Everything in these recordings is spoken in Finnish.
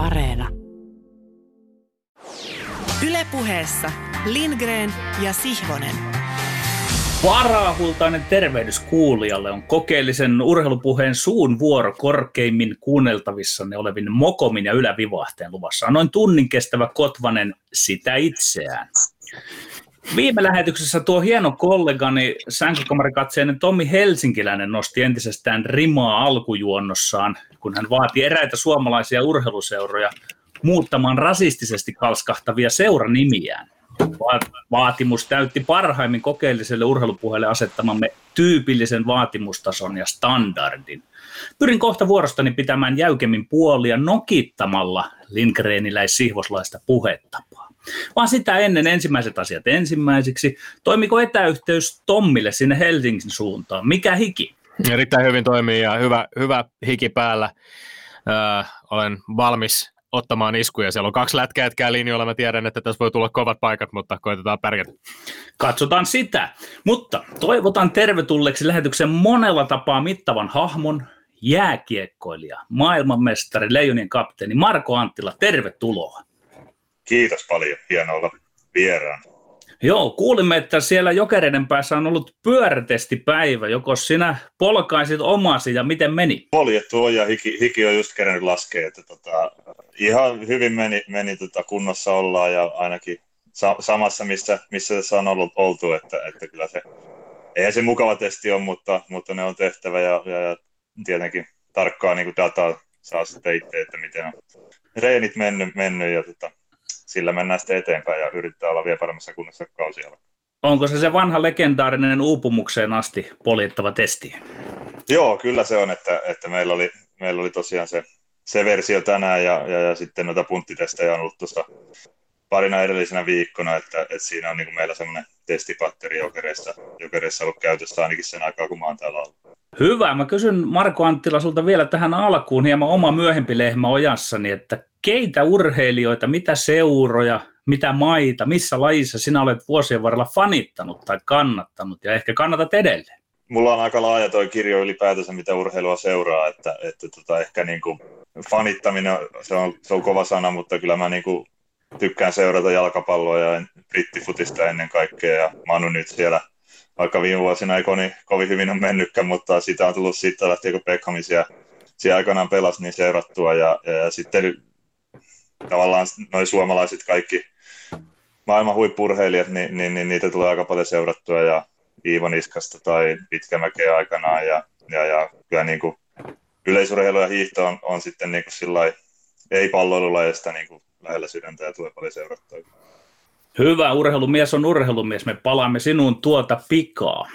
Areena. Ylepuheessa Lindgren ja Sihvonen. Varahultainen tervehdys kuulijalle on kokeellisen urheilupuheen suun vuoro korkeimmin kuunneltavissa ne olevin Mokomin ja Ylävivahteen luvassa. Noin tunnin kestävä Kotvanen sitä itseään. Viime lähetyksessä tuo hieno kollegani sänkykamarikatseinen Tommi Helsinkiläinen nosti entisestään rimaa alkujuonnossaan, kun hän vaati eräitä suomalaisia urheiluseuroja muuttamaan rasistisesti kalskahtavia seuranimiään. Vaatimus täytti parhaimmin kokeelliselle urheilupuheelle asettamamme tyypillisen vaatimustason ja standardin. Pyrin kohta vuorostani pitämään jäykemmin puolia nokittamalla Lindgreniläis-sihvoslaista puhetapaa. Vaan sitä ennen ensimmäiset asiat ensimmäisiksi. Toimiko etäyhteys Tommille sinne Helsingin suuntaan? Mikä hiki? Erittäin hyvin toimii ja hyvä, hyvä hiki päällä. Öö, olen valmis ottamaan iskuja. Siellä on kaksi lätkäjätkää linjoilla. Mä tiedän, että tässä voi tulla kovat paikat, mutta koitetaan pärjätä. Katsotaan sitä. Mutta toivotan tervetulleeksi lähetyksen monella tapaa mittavan hahmon, jääkiekkoilija, maailmanmestari, Leijonien kapteeni Marko Anttila. Tervetuloa. Kiitos paljon. Hienoa olla vieraan. Joo, kuulimme, että siellä jokereiden päässä on ollut pyörätestipäivä. Joko sinä polkaisit omasi ja miten meni? Poljettu on ja hiki, hiki on just kerännyt laskea. Että tota, ihan hyvin meni, meni tota kunnossa ollaan ja ainakin sa- samassa, missä, missä tässä on ollut oltu. Että, että kyllä se, eihän se mukava testi ole, mutta, mutta ne on tehtävä ja, ja, ja tietenkin tarkkaa niin dataa saa sitten itse, että miten on reenit mennyt, mennyt ja tota, sillä mennään sitten eteenpäin ja yrittää olla vielä paremmassa kunnossa kausi Onko se se vanha legendaarinen uupumukseen asti poljettava testi? Joo, kyllä se on, että, että meillä, oli, meillä oli tosiaan se, se versio tänään ja, ja, ja sitten noita punttitestejä on ollut tuossa parina edellisenä viikkona, että, että siinä on niin kuin meillä semmoinen testipatteri jokereissa, jokereissa ollut käytössä ainakin sen aikaa, kun mä oon täällä ollut. Hyvä. Mä kysyn Marko Anttila sulta vielä tähän alkuun hieman oma myöhempi lehmä ojassani, että keitä urheilijoita, mitä seuroja, mitä maita, missä lajissa sinä olet vuosien varrella fanittanut tai kannattanut ja ehkä kannatat edelleen? Mulla on aika laaja toi kirjo ylipäätänsä, mitä urheilua seuraa, että, että tota, ehkä niin kuin fanittaminen, se on, se on kova sana, mutta kyllä mä niin kuin tykkään seurata jalkapalloa ja brittifutista ennen kaikkea ja oon nyt siellä vaikka viime vuosina ei kovin, kovin hyvin on mennytkään, mutta sitä on tullut siitä lähtien, kun Beckhamin siellä, siellä aikanaan pelasi, niin seurattua. Ja, ja, ja sitten tavallaan noin suomalaiset kaikki maailman huippurheilijat, niin, niin, niin, niitä tulee aika paljon seurattua. Ja Iivo Niskasta tai Pitkämäkeä aikanaan. Ja, ja, ja kyllä niin kuin yleisurheilu ja hiihto on, on sitten niin kuin ei palloilulajista niin kuin lähellä sydäntä ja tulee paljon seurattua. Hyvä, urheilumies on urheilumies. Me palaamme sinuun tuota pikaa.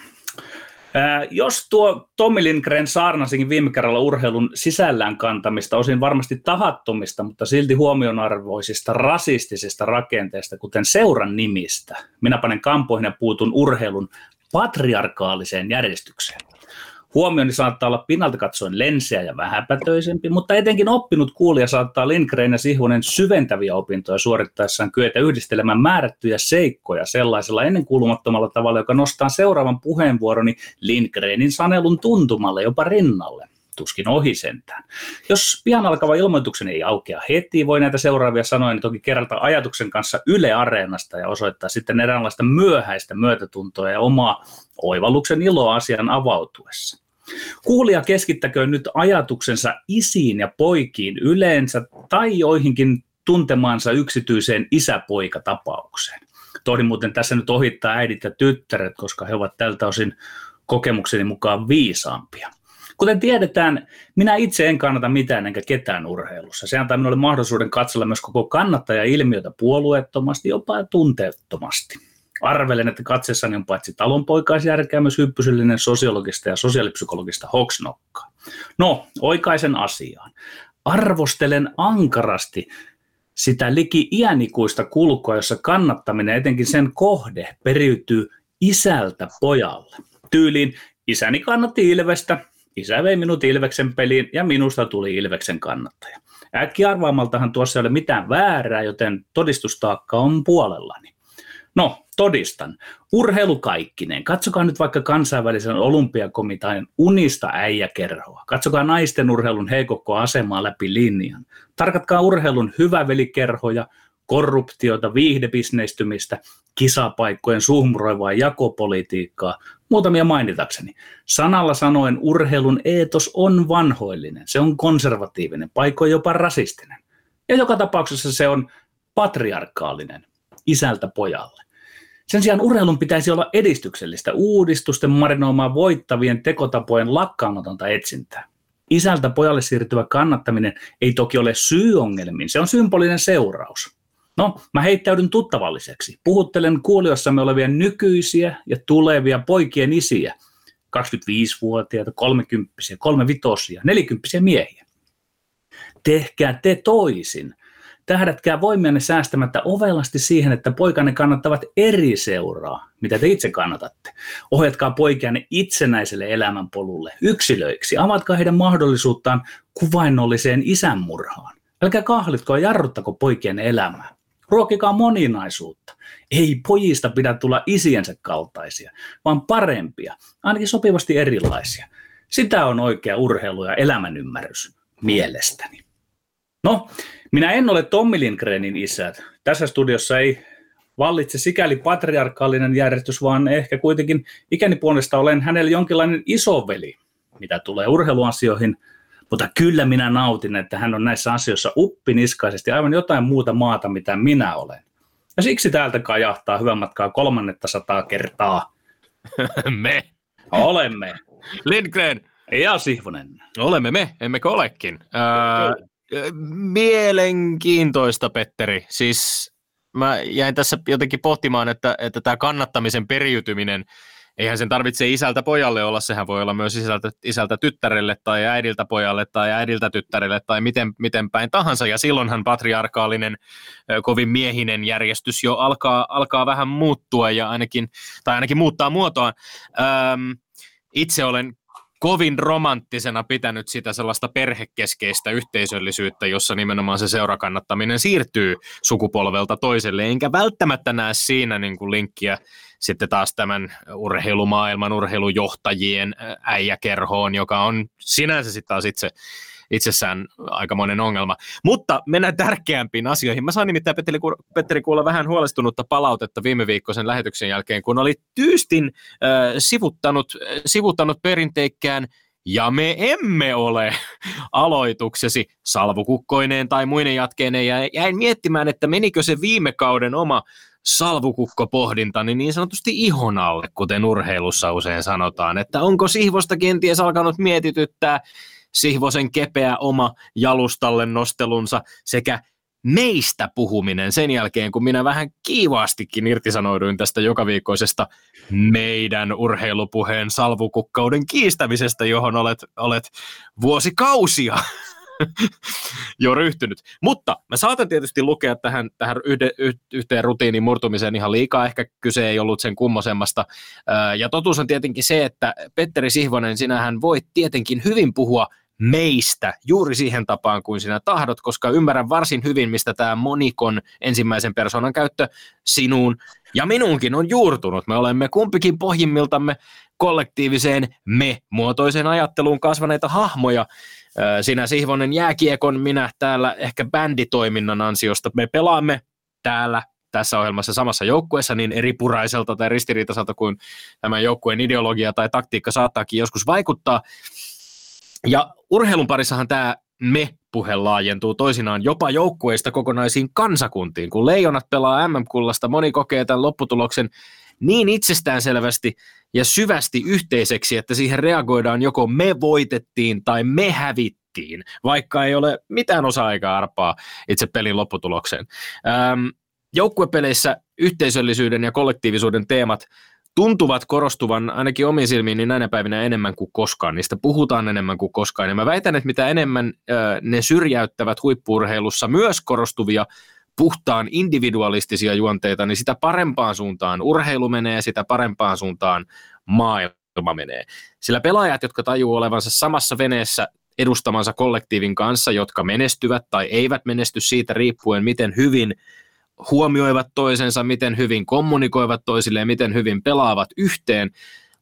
Ää, jos tuo Tommi Lindgren saarnasinkin viime kerralla urheilun sisällään kantamista, osin varmasti tahattomista, mutta silti huomionarvoisista rasistisista rakenteista, kuten seuran nimistä, minä panen kampoihin ja puutun urheilun patriarkaaliseen järjestykseen. Huomioni saattaa olla pinnalta katsoen lenseä ja vähäpätöisempi, mutta etenkin oppinut kuulija saattaa Lindgren ja Sihvonen syventäviä opintoja suorittaessaan kyetä yhdistelemään määrättyjä seikkoja sellaisella ennenkuulumattomalla tavalla, joka nostaa seuraavan puheenvuoroni Lindgrenin sanelun tuntumalle jopa rinnalle tuskin ohi sentään. Jos pian alkava ilmoituksen ei aukea heti, voi näitä seuraavia sanoja toki kerrata ajatuksen kanssa Yle Areenasta ja osoittaa sitten eräänlaista myöhäistä myötätuntoa ja omaa oivalluksen iloa asian avautuessa. Kuulija keskittäköön nyt ajatuksensa isiin ja poikiin yleensä tai joihinkin tuntemaansa yksityiseen isäpoikatapaukseen. Tohdin muuten tässä nyt ohittaa äidit ja tyttäret, koska he ovat tältä osin kokemukseni mukaan viisaampia. Kuten tiedetään, minä itse en kannata mitään enkä ketään urheilussa. Se antaa minulle mahdollisuuden katsella myös koko kannattaja-ilmiötä puolueettomasti, jopa tunteettomasti. Arvelen, että katsessani on paitsi talonpoikaisjärkeä myös hyppysellinen sosiologista ja sosiaalipsykologista hoksnokkaa. No, oikaisen asiaan. Arvostelen ankarasti sitä liki iänikuista kulkua, jossa kannattaminen, etenkin sen kohde, periytyy isältä pojalle. Tyyliin isäni kannatti Ilvestä, isä vei minut Ilveksen peliin ja minusta tuli Ilveksen kannattaja. Äkki arvaamaltahan tuossa ei ole mitään väärää, joten todistustaakka on puolellani. No, todistan. Urheilu kaikkineen. Katsokaa nyt vaikka kansainvälisen olympiakomitean unista äijäkerhoa. Katsokaa naisten urheilun heikokkoa asemaa läpi linjan. Tarkatkaa urheilun hyvävelikerhoja, korruptiota, viihdebisneistymistä, kisapaikkojen suhmuroivaa jakopolitiikkaa, muutamia mainitakseni. Sanalla sanoen urheilun eetos on vanhoillinen, se on konservatiivinen, paikoin jopa rasistinen. Ja joka tapauksessa se on patriarkaalinen, isältä pojalle. Sen sijaan urheilun pitäisi olla edistyksellistä, uudistusten marinoimaa voittavien tekotapojen lakkaamatonta etsintää. Isältä pojalle siirtyvä kannattaminen ei toki ole syy ongelmiin, se on symbolinen seuraus. No, mä heittäydyn tuttavalliseksi. Puhuttelen kuulijoissamme olevia nykyisiä ja tulevia poikien isiä, 25-vuotiaita, 30 kolmevitosia, nelikymppisiä miehiä. Tehkää te toisin. Tähdätkää voimianne säästämättä ovelasti siihen, että poikanne kannattavat eri seuraa, mitä te itse kannatatte. Ohjatkaa poikianne itsenäiselle elämänpolulle, yksilöiksi. Avatkaa heidän mahdollisuuttaan kuvainnolliseen isänmurhaan. Älkää kahlitko ja jarruttako poikien elämää. Ruokikaa moninaisuutta. Ei pojista pidä tulla isiensä kaltaisia, vaan parempia, ainakin sopivasti erilaisia. Sitä on oikea urheilu ja elämänymmärrys mielestäni. No, minä en ole Tommi Lindgrenin isä. Tässä studiossa ei vallitse sikäli patriarkaalinen järjestys, vaan ehkä kuitenkin ikäni puolesta olen hänelle jonkinlainen isoveli, mitä tulee urheiluasioihin – mutta kyllä minä nautin, että hän on näissä asioissa uppiniskaisesti aivan jotain muuta maata, mitä minä olen. Ja siksi täältä kajahtaa hyvän matkaa kolmannetta sataa kertaa. me. Olemme. Lindgren. Ja Sihvonen. Olemme me, emmekö olekin. Ää, mielenkiintoista, Petteri. Siis mä jäin tässä jotenkin pohtimaan, että, että tämä kannattamisen periytyminen – eihän sen tarvitse isältä pojalle olla, sehän voi olla myös isältä, isältä tyttärelle tai äidiltä pojalle tai äidiltä tyttärelle tai miten, miten päin tahansa. Ja silloinhan patriarkaalinen, kovin miehinen järjestys jo alkaa, alkaa vähän muuttua ja ainakin, tai ainakin muuttaa muotoaan. Öm, itse olen kovin romanttisena pitänyt sitä sellaista perhekeskeistä yhteisöllisyyttä, jossa nimenomaan se seurakannattaminen siirtyy sukupolvelta toiselle, enkä välttämättä näe siinä niin kuin linkkiä sitten taas tämän urheilumaailman urheilujohtajien äijäkerhoon, joka on sinänsä sitten taas itse itsessään aikamoinen ongelma. Mutta mennään tärkeämpiin asioihin. Mä sain nimittäin Petteri, Petteri kuulla vähän huolestunutta palautetta viime viikkoisen lähetyksen jälkeen, kun oli tyystin äh, sivuttanut, sivuttanut perinteikkään ja me emme ole aloituksesi salvukukkoineen tai muinen jatkeineen. Ja jäin miettimään, että menikö se viime kauden oma salvukukkopohdinta niin, niin sanotusti ihon alle, kuten urheilussa usein sanotaan. Että onko Sihvosta kenties alkanut mietityttää Sihvosen kepeä oma jalustalle nostelunsa sekä meistä puhuminen sen jälkeen, kun minä vähän kiivaastikin irtisanouduin tästä jokaviikkoisesta meidän urheilupuheen salvukukkauden kiistämisestä, johon olet, olet vuosikausia jo ryhtynyt. Mutta mä saatan tietysti lukea tähän, tähän yhde, yhteen rutiinin murtumiseen ihan liikaa, ehkä kyse ei ollut sen kummosemmasta. Ja totuus on tietenkin se, että Petteri Sihvonen, sinähän voit tietenkin hyvin puhua meistä juuri siihen tapaan kuin sinä tahdot, koska ymmärrän varsin hyvin, mistä tämä monikon ensimmäisen persoonan käyttö sinuun ja minuunkin on juurtunut. Me olemme kumpikin pohjimmiltamme kollektiiviseen me-muotoiseen ajatteluun kasvaneita hahmoja. Sinä Sihvonen jääkiekon, minä täällä ehkä bänditoiminnan ansiosta. Me pelaamme täällä tässä ohjelmassa samassa joukkueessa niin eri puraiselta tai ristiriitaiselta kuin tämän joukkueen ideologia tai taktiikka saattaakin joskus vaikuttaa. Ja urheilun parissahan tämä me-puhe laajentuu toisinaan jopa joukkueista kokonaisiin kansakuntiin. Kun leijonat pelaa MM-kullasta, moni kokee tämän lopputuloksen niin itsestäänselvästi ja syvästi yhteiseksi, että siihen reagoidaan joko me voitettiin tai me hävittiin, vaikka ei ole mitään osa-aikaa arpaa itse pelin lopputulokseen. Ähm, joukkuepeleissä yhteisöllisyyden ja kollektiivisuuden teemat tuntuvat korostuvan ainakin omiin silmiin niin näinä päivinä enemmän kuin koskaan. Niistä puhutaan enemmän kuin koskaan. Ja mä väitän, että mitä enemmän ö, ne syrjäyttävät huippuurheilussa myös korostuvia puhtaan individualistisia juonteita, niin sitä parempaan suuntaan urheilu menee, sitä parempaan suuntaan maailma menee. Sillä pelaajat, jotka tajuu olevansa samassa veneessä edustamansa kollektiivin kanssa, jotka menestyvät tai eivät menesty siitä riippuen, miten hyvin huomioivat toisensa, miten hyvin kommunikoivat toisilleen, miten hyvin pelaavat yhteen,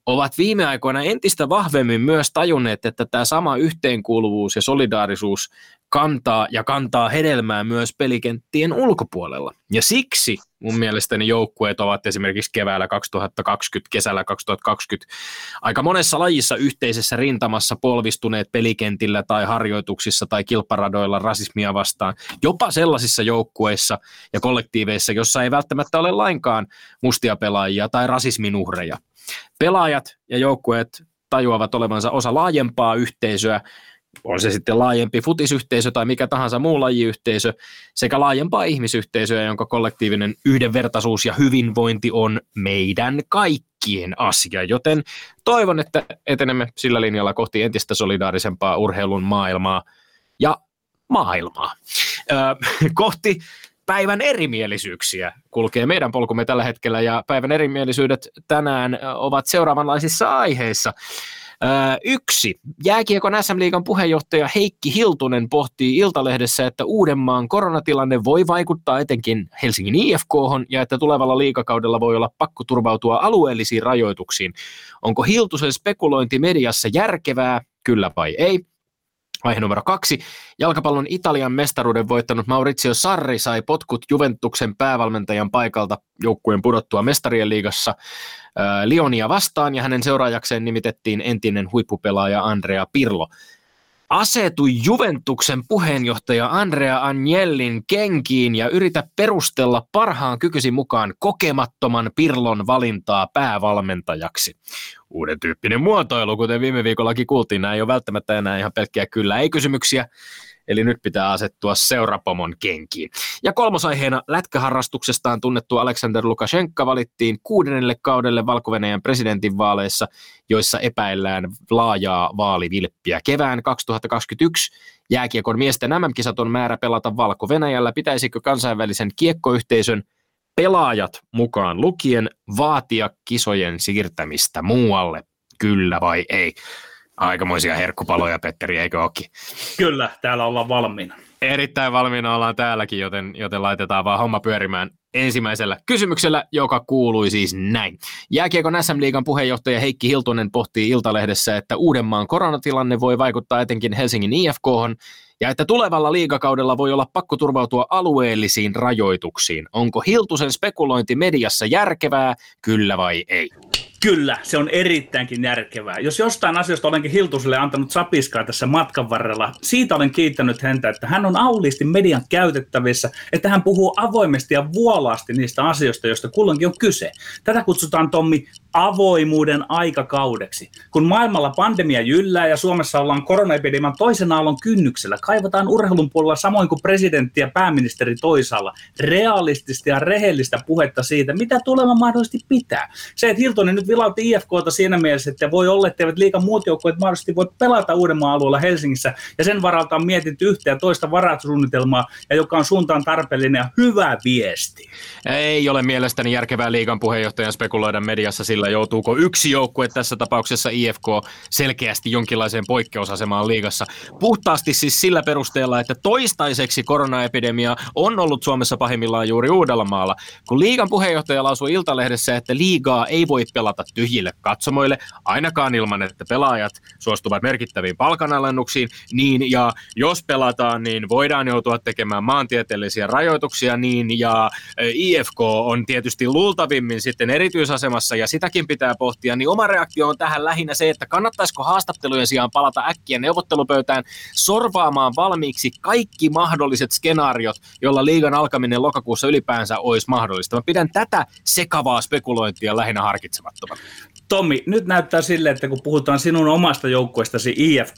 ovat viime aikoina entistä vahvemmin myös tajunneet, että tämä sama yhteenkuuluvuus ja solidaarisuus kantaa ja kantaa hedelmää myös pelikenttien ulkopuolella. Ja siksi mun mielestäni joukkueet ovat esimerkiksi keväällä 2020, kesällä 2020 aika monessa lajissa yhteisessä rintamassa polvistuneet pelikentillä tai harjoituksissa tai kilparadoilla rasismia vastaan. Jopa sellaisissa joukkueissa ja kollektiiveissa, jossa ei välttämättä ole lainkaan mustia pelaajia tai rasismin uhreja. Pelaajat ja joukkueet tajuavat olevansa osa laajempaa yhteisöä, on se sitten laajempi futisyhteisö tai mikä tahansa muu lajiyhteisö, sekä laajempaa ihmisyhteisöä, jonka kollektiivinen yhdenvertaisuus ja hyvinvointi on meidän kaikkien asia. Joten toivon, että etenemme sillä linjalla kohti entistä solidaarisempaa urheilun maailmaa ja maailmaa. Öö, kohti päivän erimielisyyksiä kulkee meidän polkumme tällä hetkellä ja päivän erimielisyydet tänään ovat seuraavanlaisissa aiheissa. Yksi. Jääkiekon SM-liigan puheenjohtaja Heikki Hiltunen pohtii Iltalehdessä, että Uudenmaan koronatilanne voi vaikuttaa etenkin Helsingin IFK ja että tulevalla liikakaudella voi olla pakko turvautua alueellisiin rajoituksiin. Onko Hiltusen spekulointi mediassa järkevää, kyllä vai ei? Aihe numero kaksi. Jalkapallon Italian mestaruuden voittanut Maurizio Sarri sai potkut Juventuksen päävalmentajan paikalta joukkueen pudottua mestarien liigassa Lionia vastaan ja hänen seuraajakseen nimitettiin entinen huippupelaaja Andrea Pirlo asetui Juventuksen puheenjohtaja Andrea Agnellin kenkiin ja yritä perustella parhaan kykysi mukaan kokemattoman Pirlon valintaa päävalmentajaksi. Uuden tyyppinen muotoilu, kuten viime viikollakin kuultiin, nämä ei ole välttämättä enää ihan pelkkiä kyllä ei-kysymyksiä, eli nyt pitää asettua seurapomon kenkiin. Ja kolmosaiheena lätkäharrastuksestaan tunnettu Aleksander Lukashenka valittiin kuudennelle kaudelle valko presidentinvaaleissa, joissa epäillään laajaa vaalivilppiä. Kevään 2021 jääkiekon miesten MM-kisat on määrä pelata Valko-Venäjällä. Pitäisikö kansainvälisen kiekkoyhteisön pelaajat mukaan lukien vaatia kisojen siirtämistä muualle, kyllä vai ei? Aikamoisia herkkupaloja, Petteri, eikö ookin? Kyllä, täällä ollaan valmiina. Erittäin valmiina ollaan täälläkin, joten, joten laitetaan vaan homma pyörimään ensimmäisellä kysymyksellä, joka kuului siis näin. Jääkiekon SM-liigan puheenjohtaja Heikki Hiltunen pohtii Iltalehdessä, että Uudenmaan koronatilanne voi vaikuttaa etenkin Helsingin IFK ja että tulevalla liigakaudella voi olla pakko turvautua alueellisiin rajoituksiin. Onko Hiltusen spekulointi mediassa järkevää, kyllä vai ei? Kyllä, se on erittäinkin järkevää. Jos jostain asiasta olenkin Hiltuselle antanut sapiskaa tässä matkan varrella, siitä olen kiittänyt häntä, että hän on auliisti median käytettävissä, että hän puhuu avoimesti ja vuolaasti niistä asioista, joista kulloinkin on kyse. Tätä kutsutaan, Tommi, avoimuuden aikakaudeksi. Kun maailmalla pandemia jyllää ja Suomessa ollaan koronaepidemian toisen aallon kynnyksellä, kaivataan urheilun puolella samoin kuin presidentti ja pääministeri toisaalla realistista ja rehellistä puhetta siitä, mitä tulema mahdollisesti pitää. Se, että Hiltonen nyt vilautti IFKta siinä mielessä, että voi olla, että eivät liikan muut joukkueet mahdollisesti voi pelata Uudenmaan alueella Helsingissä, ja sen varalta on mietitty yhtä ja toista varasuunnitelmaa, ja joka on suuntaan tarpeellinen ja hyvä viesti. Ei ole mielestäni järkevää liikan puheenjohtajan spekuloida mediassa sillä, joutuuko yksi joukkue, tässä tapauksessa IFK, selkeästi jonkinlaiseen poikkeusasemaan liigassa. Puhtaasti siis sillä perusteella, että toistaiseksi koronaepidemia on ollut Suomessa pahimmillaan juuri Uudellamaalla. Kun liigan puheenjohtaja lausui Iltalehdessä, että liigaa ei voi pelata tyhjille katsomoille, ainakaan ilman, että pelaajat suostuvat merkittäviin palkanalennuksiin, niin ja jos pelataan, niin voidaan joutua tekemään maantieteellisiä rajoituksia, niin ja IFK on tietysti luultavimmin sitten erityisasemassa ja sitäkin pitää pohtia, niin oma reaktio on tähän lähinnä se, että kannattaisiko haastattelujen sijaan palata äkkiä neuvottelupöytään sorvaamaan valmiiksi kaikki mahdolliset skenaariot, jolla liigan alkaminen lokakuussa ylipäänsä olisi mahdollista. Mä pidän tätä sekavaa spekulointia lähinnä harkitsemattomana. Tommi, nyt näyttää sille, että kun puhutaan sinun omasta joukkueestasi IFK,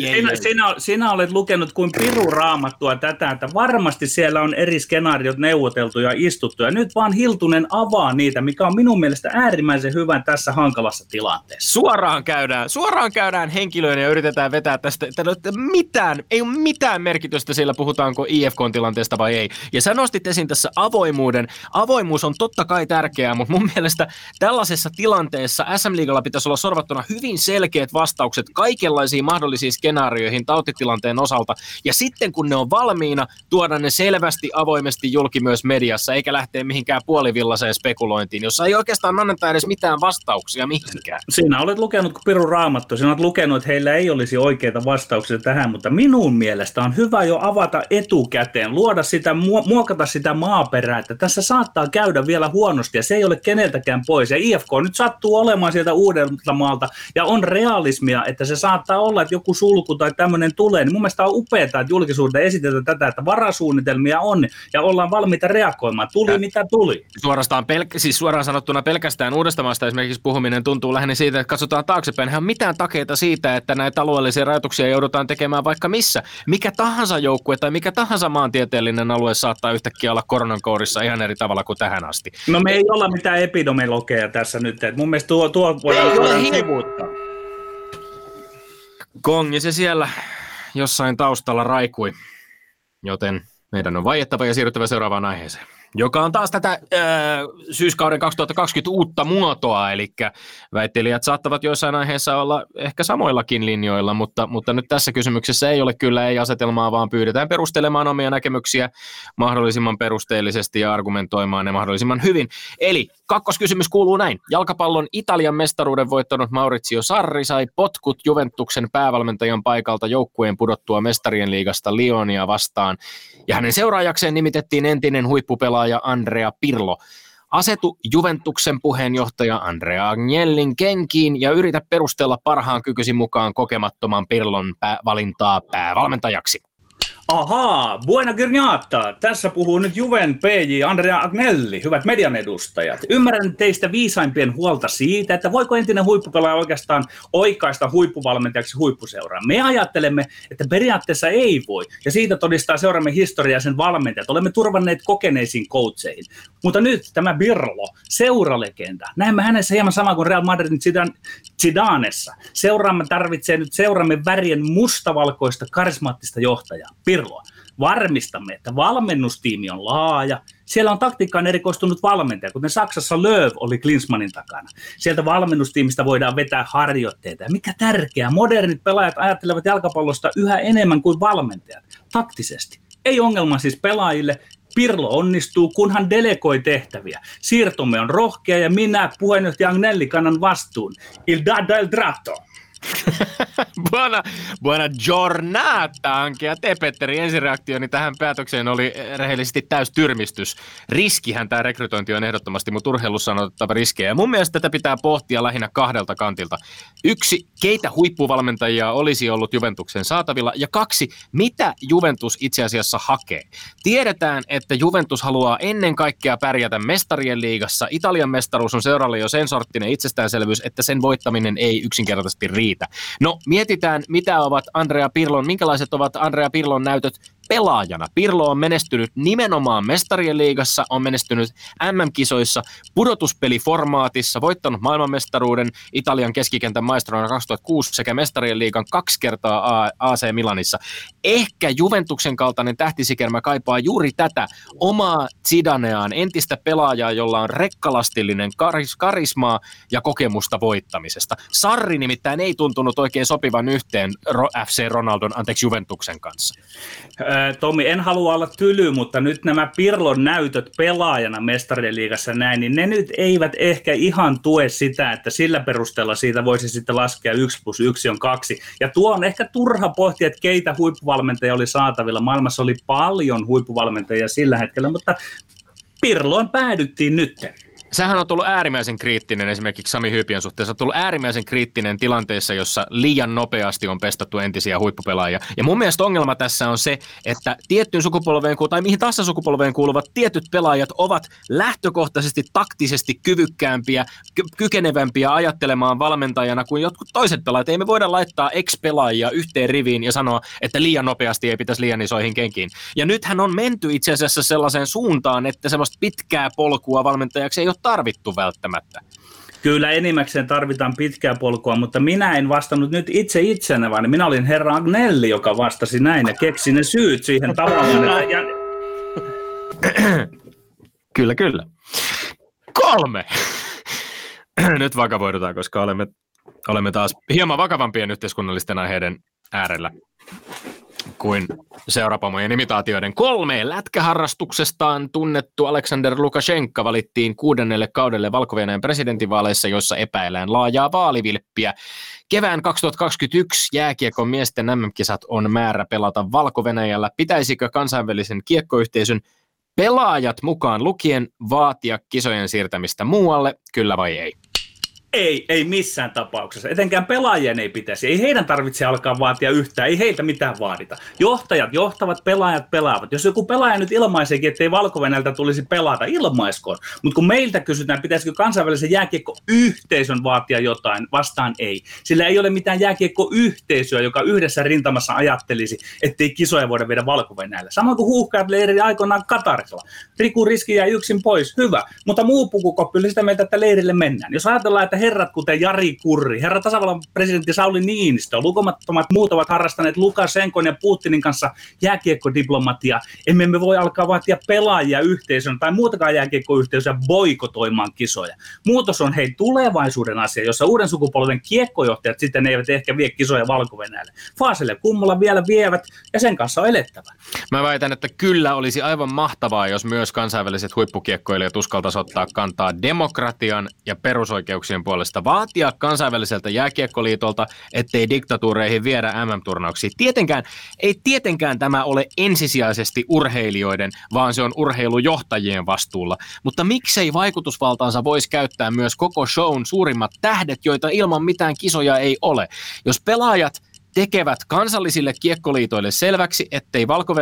sinä, sinä, sinä olet lukenut kuin piru raamattua tätä, että varmasti siellä on eri skenaariot neuvoteltu ja istuttu, ja nyt vaan Hiltunen avaa niitä, mikä on minun mielestä äärimmäisen hyvä tässä hankalassa tilanteessa. Suoraan käydään, suoraan käydään henkilöön ja yritetään vetää tästä, että mitään, ei ole mitään merkitystä sillä, puhutaanko IFK-tilanteesta vai ei. Ja sä nostit esiin tässä avoimuuden. Avoimuus on totta kai tärkeää, mutta mun mielestä tällaisessa tilanteessa jossa SM-liigalla pitäisi olla sorvattuna hyvin selkeät vastaukset kaikenlaisiin mahdollisiin skenaarioihin tautitilanteen osalta, ja sitten kun ne on valmiina, tuoda ne selvästi avoimesti julki myös mediassa, eikä lähteä mihinkään puolivillaiseen spekulointiin, jossa ei oikeastaan anneta edes mitään vastauksia mihinkään. Siinä olet lukenut kuin Piru Raamattu, sinä olet lukenut, että heillä ei olisi oikeita vastauksia tähän, mutta minun mielestä on hyvä jo avata etukäteen, luoda sitä, muokata sitä maaperää, että tässä saattaa käydä vielä huonosti ja se ei ole keneltäkään pois. Ja IFK nyt sattuu olemaan sieltä uudelta maalta ja on realismia, että se saattaa olla, että joku sulku tai tämmöinen tulee. Niin mun mielestä on upeaa, että julkisuuteen esitetään tätä, että varasuunnitelmia on ja ollaan valmiita reagoimaan. Tuli ja mitä tuli. Suorastaan pelk- siis suoraan sanottuna pelkästään uudestamasta esimerkiksi puhuminen tuntuu lähinnä siitä, että katsotaan taaksepäin. Eihän mitään takeita siitä, että näitä alueellisia rajoituksia joudutaan tekemään vaikka missä. Mikä tahansa joukkue tai mikä tahansa maantieteellinen alue saattaa yhtäkkiä olla koronan kourissa ihan eri tavalla kuin tähän asti. No me ei olla mitään epidemiologeja tässä nyt. Et mun mielestä tuo, tuo voidaan, voidaan sivuuttaa. Kongi se siellä jossain taustalla raikui, joten meidän on vaiettava ja siirryttävä seuraavaan aiheeseen joka on taas tätä äh, syyskauden 2020 uutta muotoa, eli väittelijät saattavat joissain aiheissa olla ehkä samoillakin linjoilla, mutta, mutta nyt tässä kysymyksessä ei ole kyllä ei asetelmaa, vaan pyydetään perustelemaan omia näkemyksiä mahdollisimman perusteellisesti ja argumentoimaan ne mahdollisimman hyvin. Eli kakkoskysymys kuuluu näin. Jalkapallon Italian mestaruuden voittanut Maurizio Sarri sai potkut Juventuksen päävalmentajan paikalta joukkueen pudottua mestarien liigasta Lionia vastaan, ja hänen seuraajakseen nimitettiin entinen huippupelaaja pelaaja Andrea Pirlo. Asetu Juventuksen puheenjohtaja Andrea Agnellin kenkiin ja yritä perustella parhaan kykysi mukaan kokemattoman Pirlon pää- valintaa päävalmentajaksi. Ahaa, buena giornata. Tässä puhuu nyt Juven PJ Andrea Agnelli, hyvät median edustajat. Ymmärrän teistä viisaimpien huolta siitä, että voiko entinen huippupelaaja oikeastaan oikaista huippuvalmentajaksi huippuseuraan. Me ajattelemme, että periaatteessa ei voi, ja siitä todistaa seuraamme historiaa sen valmentajat. Olemme turvanneet kokeneisiin coacheihin. Mutta nyt tämä Birlo, seuralegenda, näemme hänessä hieman sama kuin Real Madridin Zidanessa. Seuraamme tarvitsee nyt seuramme värien mustavalkoista karismaattista johtajaa. Pirloa. Varmistamme, että valmennustiimi on laaja. Siellä on taktiikkaan erikoistunut valmentaja, kuten Saksassa Lööv oli Klinsmanin takana. Sieltä valmennustiimistä voidaan vetää harjoitteita. Ja mikä tärkeää, modernit pelaajat ajattelevat jalkapallosta yhä enemmän kuin valmentajat, taktisesti. Ei ongelma siis pelaajille, Pirlo onnistuu, kunhan delegoi tehtäviä. Siirtomme on rohkea ja minä, puheenjohtaja Agnelli, kannan vastuun. Il da del dratto. buona, buona giornata, Anke. Ja te, Petteri, ensireaktioni tähän päätökseen oli rehellisesti täys tyrmistys. Riskihän tämä rekrytointi on ehdottomasti, mutta urheilussa on otettava riskejä. Ja mun mielestä tätä pitää pohtia lähinnä kahdelta kantilta. Yksi, keitä huippuvalmentajia olisi ollut Juventuksen saatavilla, ja kaksi, mitä Juventus itse asiassa hakee. Tiedetään, että Juventus haluaa ennen kaikkea pärjätä mestarien liigassa. Italian mestaruus on seuralle jo sen sorttinen itsestäänselvyys, että sen voittaminen ei yksinkertaisesti riitä riitä. No mietitään, mitä ovat Andrea Pirlon, minkälaiset ovat Andrea Pirlon näytöt pelaajana. Pirlo on menestynyt nimenomaan mestarien liigassa, on menestynyt MM-kisoissa, pudotuspeliformaatissa, voittanut maailmanmestaruuden Italian keskikentän maistrona 2006 sekä mestarien liigan kaksi kertaa AC Milanissa. Ehkä Juventuksen kaltainen tähtisikermä kaipaa juuri tätä omaa Zidaneaan, entistä pelaajaa, jolla on rekkalastillinen karis- karismaa ja kokemusta voittamisesta. Sarri nimittäin ei tuntunut oikein sopivan yhteen FC Ronaldon, anteeksi Juventuksen kanssa. Tomi, en halua olla tyly, mutta nyt nämä Pirlon näytöt pelaajana mestarien liigassa näin, niin ne nyt eivät ehkä ihan tue sitä, että sillä perusteella siitä voisi sitten laskea 1 plus 1 on 2. Ja tuo on ehkä turha pohtia, että keitä huippuvalmentajia oli saatavilla. Maailmassa oli paljon huippuvalmentajia sillä hetkellä, mutta Pirloon päädyttiin nytten sähän on tullut äärimmäisen kriittinen esimerkiksi Sami Hyypien suhteessa, on tullut äärimmäisen kriittinen tilanteessa, jossa liian nopeasti on pestattu entisiä huippupelaajia. Ja mun mielestä ongelma tässä on se, että tiettyyn sukupolveen tai mihin tahansa sukupolveen kuuluvat tietyt pelaajat ovat lähtökohtaisesti taktisesti kyvykkäämpiä, ky- kykenevämpiä ajattelemaan valmentajana kuin jotkut toiset pelaajat. Ei me voida laittaa ex-pelaajia yhteen riviin ja sanoa, että liian nopeasti ei pitäisi liian isoihin kenkiin. Ja nythän on menty itse asiassa sellaiseen suuntaan, että semmoista pitkää polkua valmentajaksi ei ole tarvittu välttämättä. Kyllä enimmäkseen tarvitaan pitkää polkua, mutta minä en vastannut nyt itse itsenä, vaan minä olin herra Agnelli, joka vastasi näin ja keksi ne syyt siihen tavallaan. Ja... kyllä, kyllä. Kolme. nyt vakavoidutaan, koska olemme, olemme taas hieman vakavampien yhteiskunnallisten aiheiden äärellä kuin seurapamojen imitaatioiden kolme lätkäharrastuksestaan tunnettu Aleksander Lukashenka valittiin kuudennelle kaudelle valko presidentinvaaleissa, joissa epäillään laajaa vaalivilppiä. Kevään 2021 jääkiekon miesten MM-kisat on määrä pelata valko Pitäisikö kansainvälisen kiekkoyhteisön pelaajat mukaan lukien vaatia kisojen siirtämistä muualle, kyllä vai ei? Ei, ei missään tapauksessa. Etenkään pelaajien ei pitäisi. Ei heidän tarvitse alkaa vaatia yhtään. Ei heiltä mitään vaadita. Johtajat johtavat, pelaajat pelaavat. Jos joku pelaaja nyt ilmaiseekin, ettei valko tulisi pelata, ilmaiskoon. Mutta kun meiltä kysytään, pitäisikö kansainvälisen jääkiekko-yhteisön vaatia jotain, vastaan ei. Sillä ei ole mitään jääkiekko-yhteisöä, joka yhdessä rintamassa ajattelisi, ettei kisoja voida viedä valko Samoin kuin huuhkaat leiri aikoinaan Katarilla. Riku riski jäi yksin pois, hyvä. Mutta muu pukukoppi oli sitä mieltä, että leirille mennään. Jos ajatellaan, että herrat kuten Jari Kurri, herra tasavallan presidentti Sauli Niinistö, lukemattomat muut ovat harrastaneet Lukasenkon ja Putinin kanssa jääkiekkodiplomatiaa. Emme me voi alkaa vaatia pelaajia yhteisön tai muutakaan jääkiekkoyhteisöä boikotoimaan kisoja. Muutos on hei tulevaisuuden asia, jossa uuden sukupolven kiekkojohtajat sitten eivät ehkä vie kisoja valko Faaselle kummalla vielä vievät ja sen kanssa on elettävä. Mä väitän, että kyllä olisi aivan mahtavaa, jos myös kansainväliset huippukiekkoilijat uskaltaisivat ottaa kantaa demokratian ja perusoikeuksien puolesta mahdollista vaatia kansainväliseltä jääkiekkoliitolta, ettei diktatuureihin viedä MM-turnauksiin. Tietenkään, ei tietenkään tämä ole ensisijaisesti urheilijoiden, vaan se on urheilujohtajien vastuulla. Mutta miksei vaikutusvaltaansa voisi käyttää myös koko shown suurimmat tähdet, joita ilman mitään kisoja ei ole. Jos pelaajat tekevät kansallisille kiekkoliitoille selväksi, ettei valko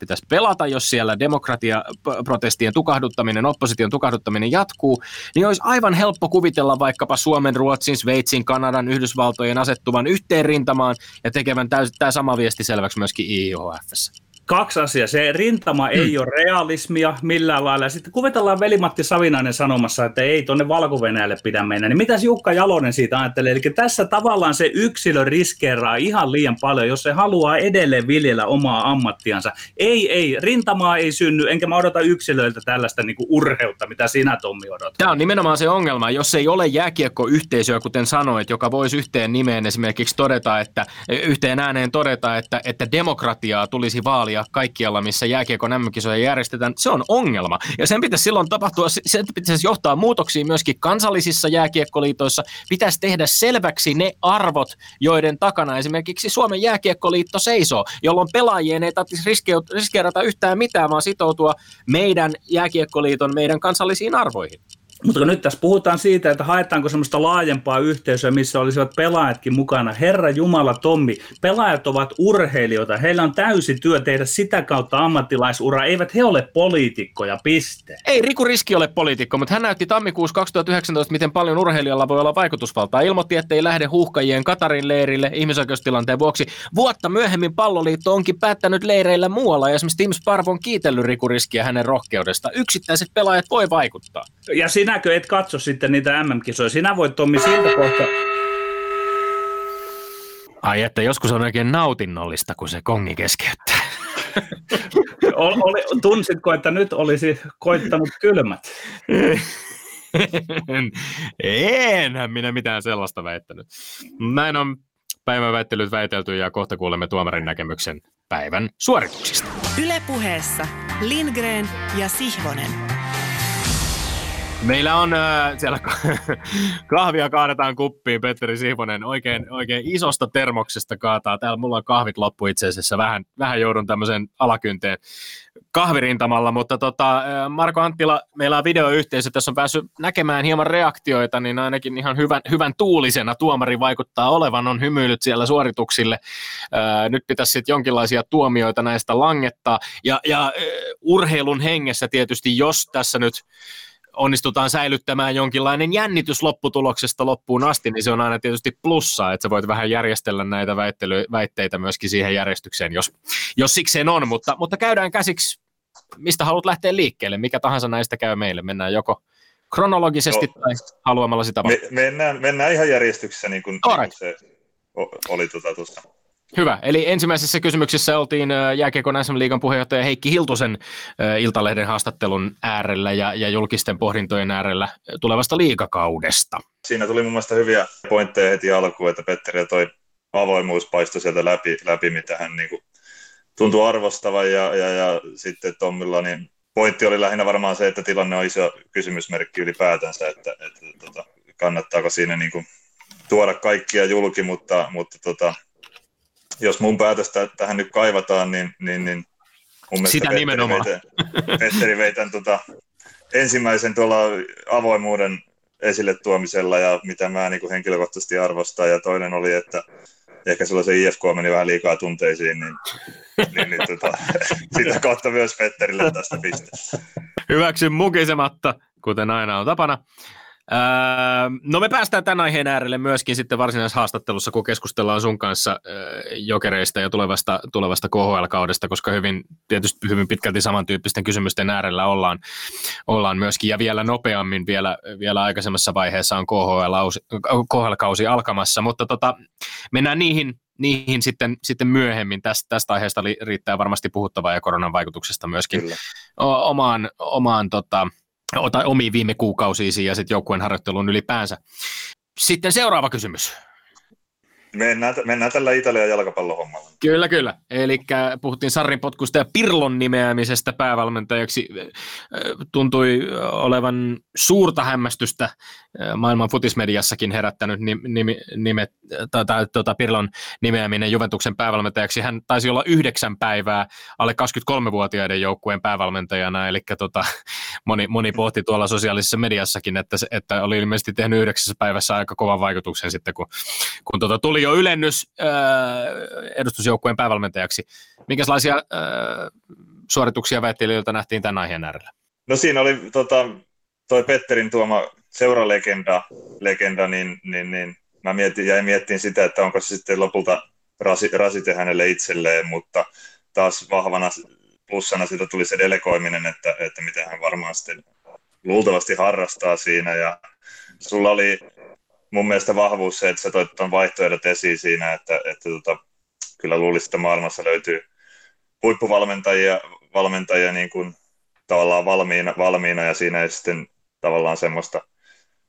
pitäisi pelata, jos siellä demokratiaprotestien tukahduttaminen, opposition tukahduttaminen jatkuu, niin olisi aivan helppo kuvitella vaikkapa Suomen, Ruotsin, Sveitsin, Kanadan, Yhdysvaltojen asettuvan yhteen rintamaan ja tekevän tämä sama viesti selväksi myöskin IIHFssä. Kaksi asiaa. Se rintama mm. ei ole realismia millään lailla. Sitten kuvitellaan Velimatti Savinainen sanomassa, että ei tuonne valko pidä mennä. Niin mitäs Jukka Jalonen siitä ajattelee? Eli tässä tavallaan se yksilö riskeeraa ihan liian paljon, jos se haluaa edelleen viljellä omaa ammattiansa. Ei, ei. Rintamaa ei synny, enkä mä odota yksilöiltä tällaista niin urheutta, mitä sinä Tommi odotat. Tämä on nimenomaan se ongelma. Jos ei ole jääkiekkoyhteisöä, kuten sanoit, joka voisi yhteen nimeen esimerkiksi todeta, että yhteen ääneen todeta, että, että demokratiaa tulisi vaalia ja kaikkialla, missä jääkiekon MM-kisoja järjestetään, se on ongelma. Ja sen pitäisi silloin tapahtua, se pitäisi johtaa muutoksiin myöskin kansallisissa jääkiekkoliitoissa. Pitäisi tehdä selväksi ne arvot, joiden takana esimerkiksi Suomen jääkiekkoliitto seisoo, jolloin pelaajien ei tarvitsisi riskeerata yhtään mitään, vaan sitoutua meidän jääkiekkoliiton, meidän kansallisiin arvoihin. Mutta nyt tässä puhutaan siitä, että haetaanko semmoista laajempaa yhteisöä, missä olisivat pelaajatkin mukana. Herra Jumala Tommi, pelaajat ovat urheilijoita. Heillä on täysi työ tehdä sitä kautta ammattilaisura. Eivät he ole poliitikkoja, piste. Ei Riku Riski ole poliitikko, mutta hän näytti tammikuussa 2019, miten paljon urheilijalla voi olla vaikutusvaltaa. Ilmoitti, että ei lähde huuhkajien Katarin leirille ihmisoikeustilanteen vuoksi. Vuotta myöhemmin palloliitto onkin päättänyt leireillä muualla ja esimerkiksi Tim Sparv on kiitellyt Riku Riskiä hänen rohkeudesta. Yksittäiset pelaajat voi vaikuttaa. Ja siinä sinäkö et katso sitten niitä MM-kisoja? Sinä voit Tommi siltä kohta... Ai että joskus on oikein nautinnollista, kun se kongi keskeyttää. Oli, tunsitko, että nyt olisi koittanut kylmät? Enhän minä mitään sellaista väittänyt. Näin on päivän väittelyt väitelty ja kohta kuulemme tuomarin näkemyksen päivän suorituksista. Ylepuheessa Lindgren ja Sihvonen. Meillä on äh, siellä kahvia kaadetaan kuppiin, Petteri Sihvonen, oikein, oikein isosta termoksesta kaataa. Täällä mulla on kahvit loppu itse asiassa, vähän, vähän joudun tämmöisen alakynteen kahvirintamalla, mutta tota, äh, Marko Anttila, meillä on videoyhteisö, tässä on päässyt näkemään hieman reaktioita, niin ainakin ihan hyvän, hyvän tuulisena tuomari vaikuttaa olevan, on hymyilyt siellä suorituksille. Äh, nyt pitäisi sitten jonkinlaisia tuomioita näistä langettaa, ja, ja äh, urheilun hengessä tietysti, jos tässä nyt onnistutaan säilyttämään jonkinlainen jännitys lopputuloksesta loppuun asti, niin se on aina tietysti plussa, että sä voit vähän järjestellä näitä väittely, väitteitä myöskin siihen järjestykseen, jos, jos sikseen on, mutta, mutta käydään käsiksi, mistä haluat lähteä liikkeelle, mikä tahansa näistä käy meille, mennään joko kronologisesti no, tai haluamalla sitä me, mennään, mennään ihan järjestyksessä, niin kuin, niin kuin se oli tuota tuossa Hyvä. Eli ensimmäisessä kysymyksessä oltiin jääkiekon SM Liigan puheenjohtaja Heikki Hiltusen Iltalehden haastattelun äärellä ja, ja julkisten pohdintojen äärellä tulevasta liikakaudesta. Siinä tuli mun mielestä hyviä pointteja heti alkuun, että Petteri toi avoimuus paistoi sieltä läpi, läpi mitä hän niin kuin tuntui arvostavan ja, ja, ja sitten Tommilla niin pointti oli lähinnä varmaan se, että tilanne on iso kysymysmerkki ylipäätänsä, että, että tota, kannattaako siinä niin kuin tuoda kaikkia julki, mutta, mutta tota, jos mun päätöstä tähän nyt kaivataan, niin, niin, niin mun Sitä Petteri nimenomaan. Vei, Petteri vei tämän tota, ensimmäisen tuolla avoimuuden esille tuomisella ja mitä mä niin kuin henkilökohtaisesti arvostan. Ja toinen oli, että ehkä silloin se IFK meni vähän liikaa tunteisiin, niin, niin, niin tota, sitä kautta myös Petterille tästä pisteestä. Hyväksyn mukisematta, kuten aina on tapana. Öö, no me päästään tämän aiheen äärelle myöskin sitten varsinaisessa haastattelussa, kun keskustellaan sun kanssa öö, jokereista ja tulevasta, tulevasta KHL-kaudesta, koska hyvin, tietysti hyvin pitkälti samantyyppisten kysymysten äärellä ollaan, ollaan myöskin, ja vielä nopeammin, vielä, vielä aikaisemmassa vaiheessa on KHL-kausi, KHL-kausi alkamassa, mutta tota, mennään niihin, niihin sitten, sitten myöhemmin. Tästä, tästä aiheesta riittää varmasti puhuttavaa ja koronan vaikutuksesta myöskin Kyllä. omaan, omaan tota, tai omiin viime kuukausiin ja sitten joukkueen harjoitteluun ylipäänsä. Sitten seuraava kysymys. Mennään, mennään tällä Italian jalkapallohommalla. Kyllä, kyllä. Eli puhuttiin Sarrin potkusta ja Pirlon nimeämisestä päävalmentajaksi. Tuntui olevan suurta hämmästystä maailman futismediassakin herättänyt nime, nime, tai, tuota, Pirlon nimeäminen Juventuksen päävalmentajaksi. Hän taisi olla yhdeksän päivää alle 23-vuotiaiden joukkueen päävalmentajana, eli tota, moni, moni pohti tuolla sosiaalisessa mediassakin, että, että oli ilmeisesti tehnyt yhdeksässä päivässä aika kovan vaikutuksen sitten, kun, kun tota, tuli jo ylennys äh, edustusjoukkueen päävalmentajaksi. Minkälaisia äh, suorituksia väittelijöiltä nähtiin tämän aiheen äärellä? No siinä oli tota, toi Petterin tuoma seuralegenda, legenda, niin, niin, niin mä mietin, jäin miettimään sitä, että onko se sitten lopulta rasi, rasite hänelle itselleen, mutta taas vahvana plussana siitä tuli se delegoiminen, että, että miten hän varmaan sitten luultavasti harrastaa siinä. Ja sulla oli mun mielestä vahvuus se, että sä toit tuon vaihtoehdot esiin siinä, että, että tota, kyllä luulisin, että maailmassa löytyy huippuvalmentajia valmentajia niin kuin tavallaan valmiina, valmiina ja siinä ei sitten tavallaan semmoista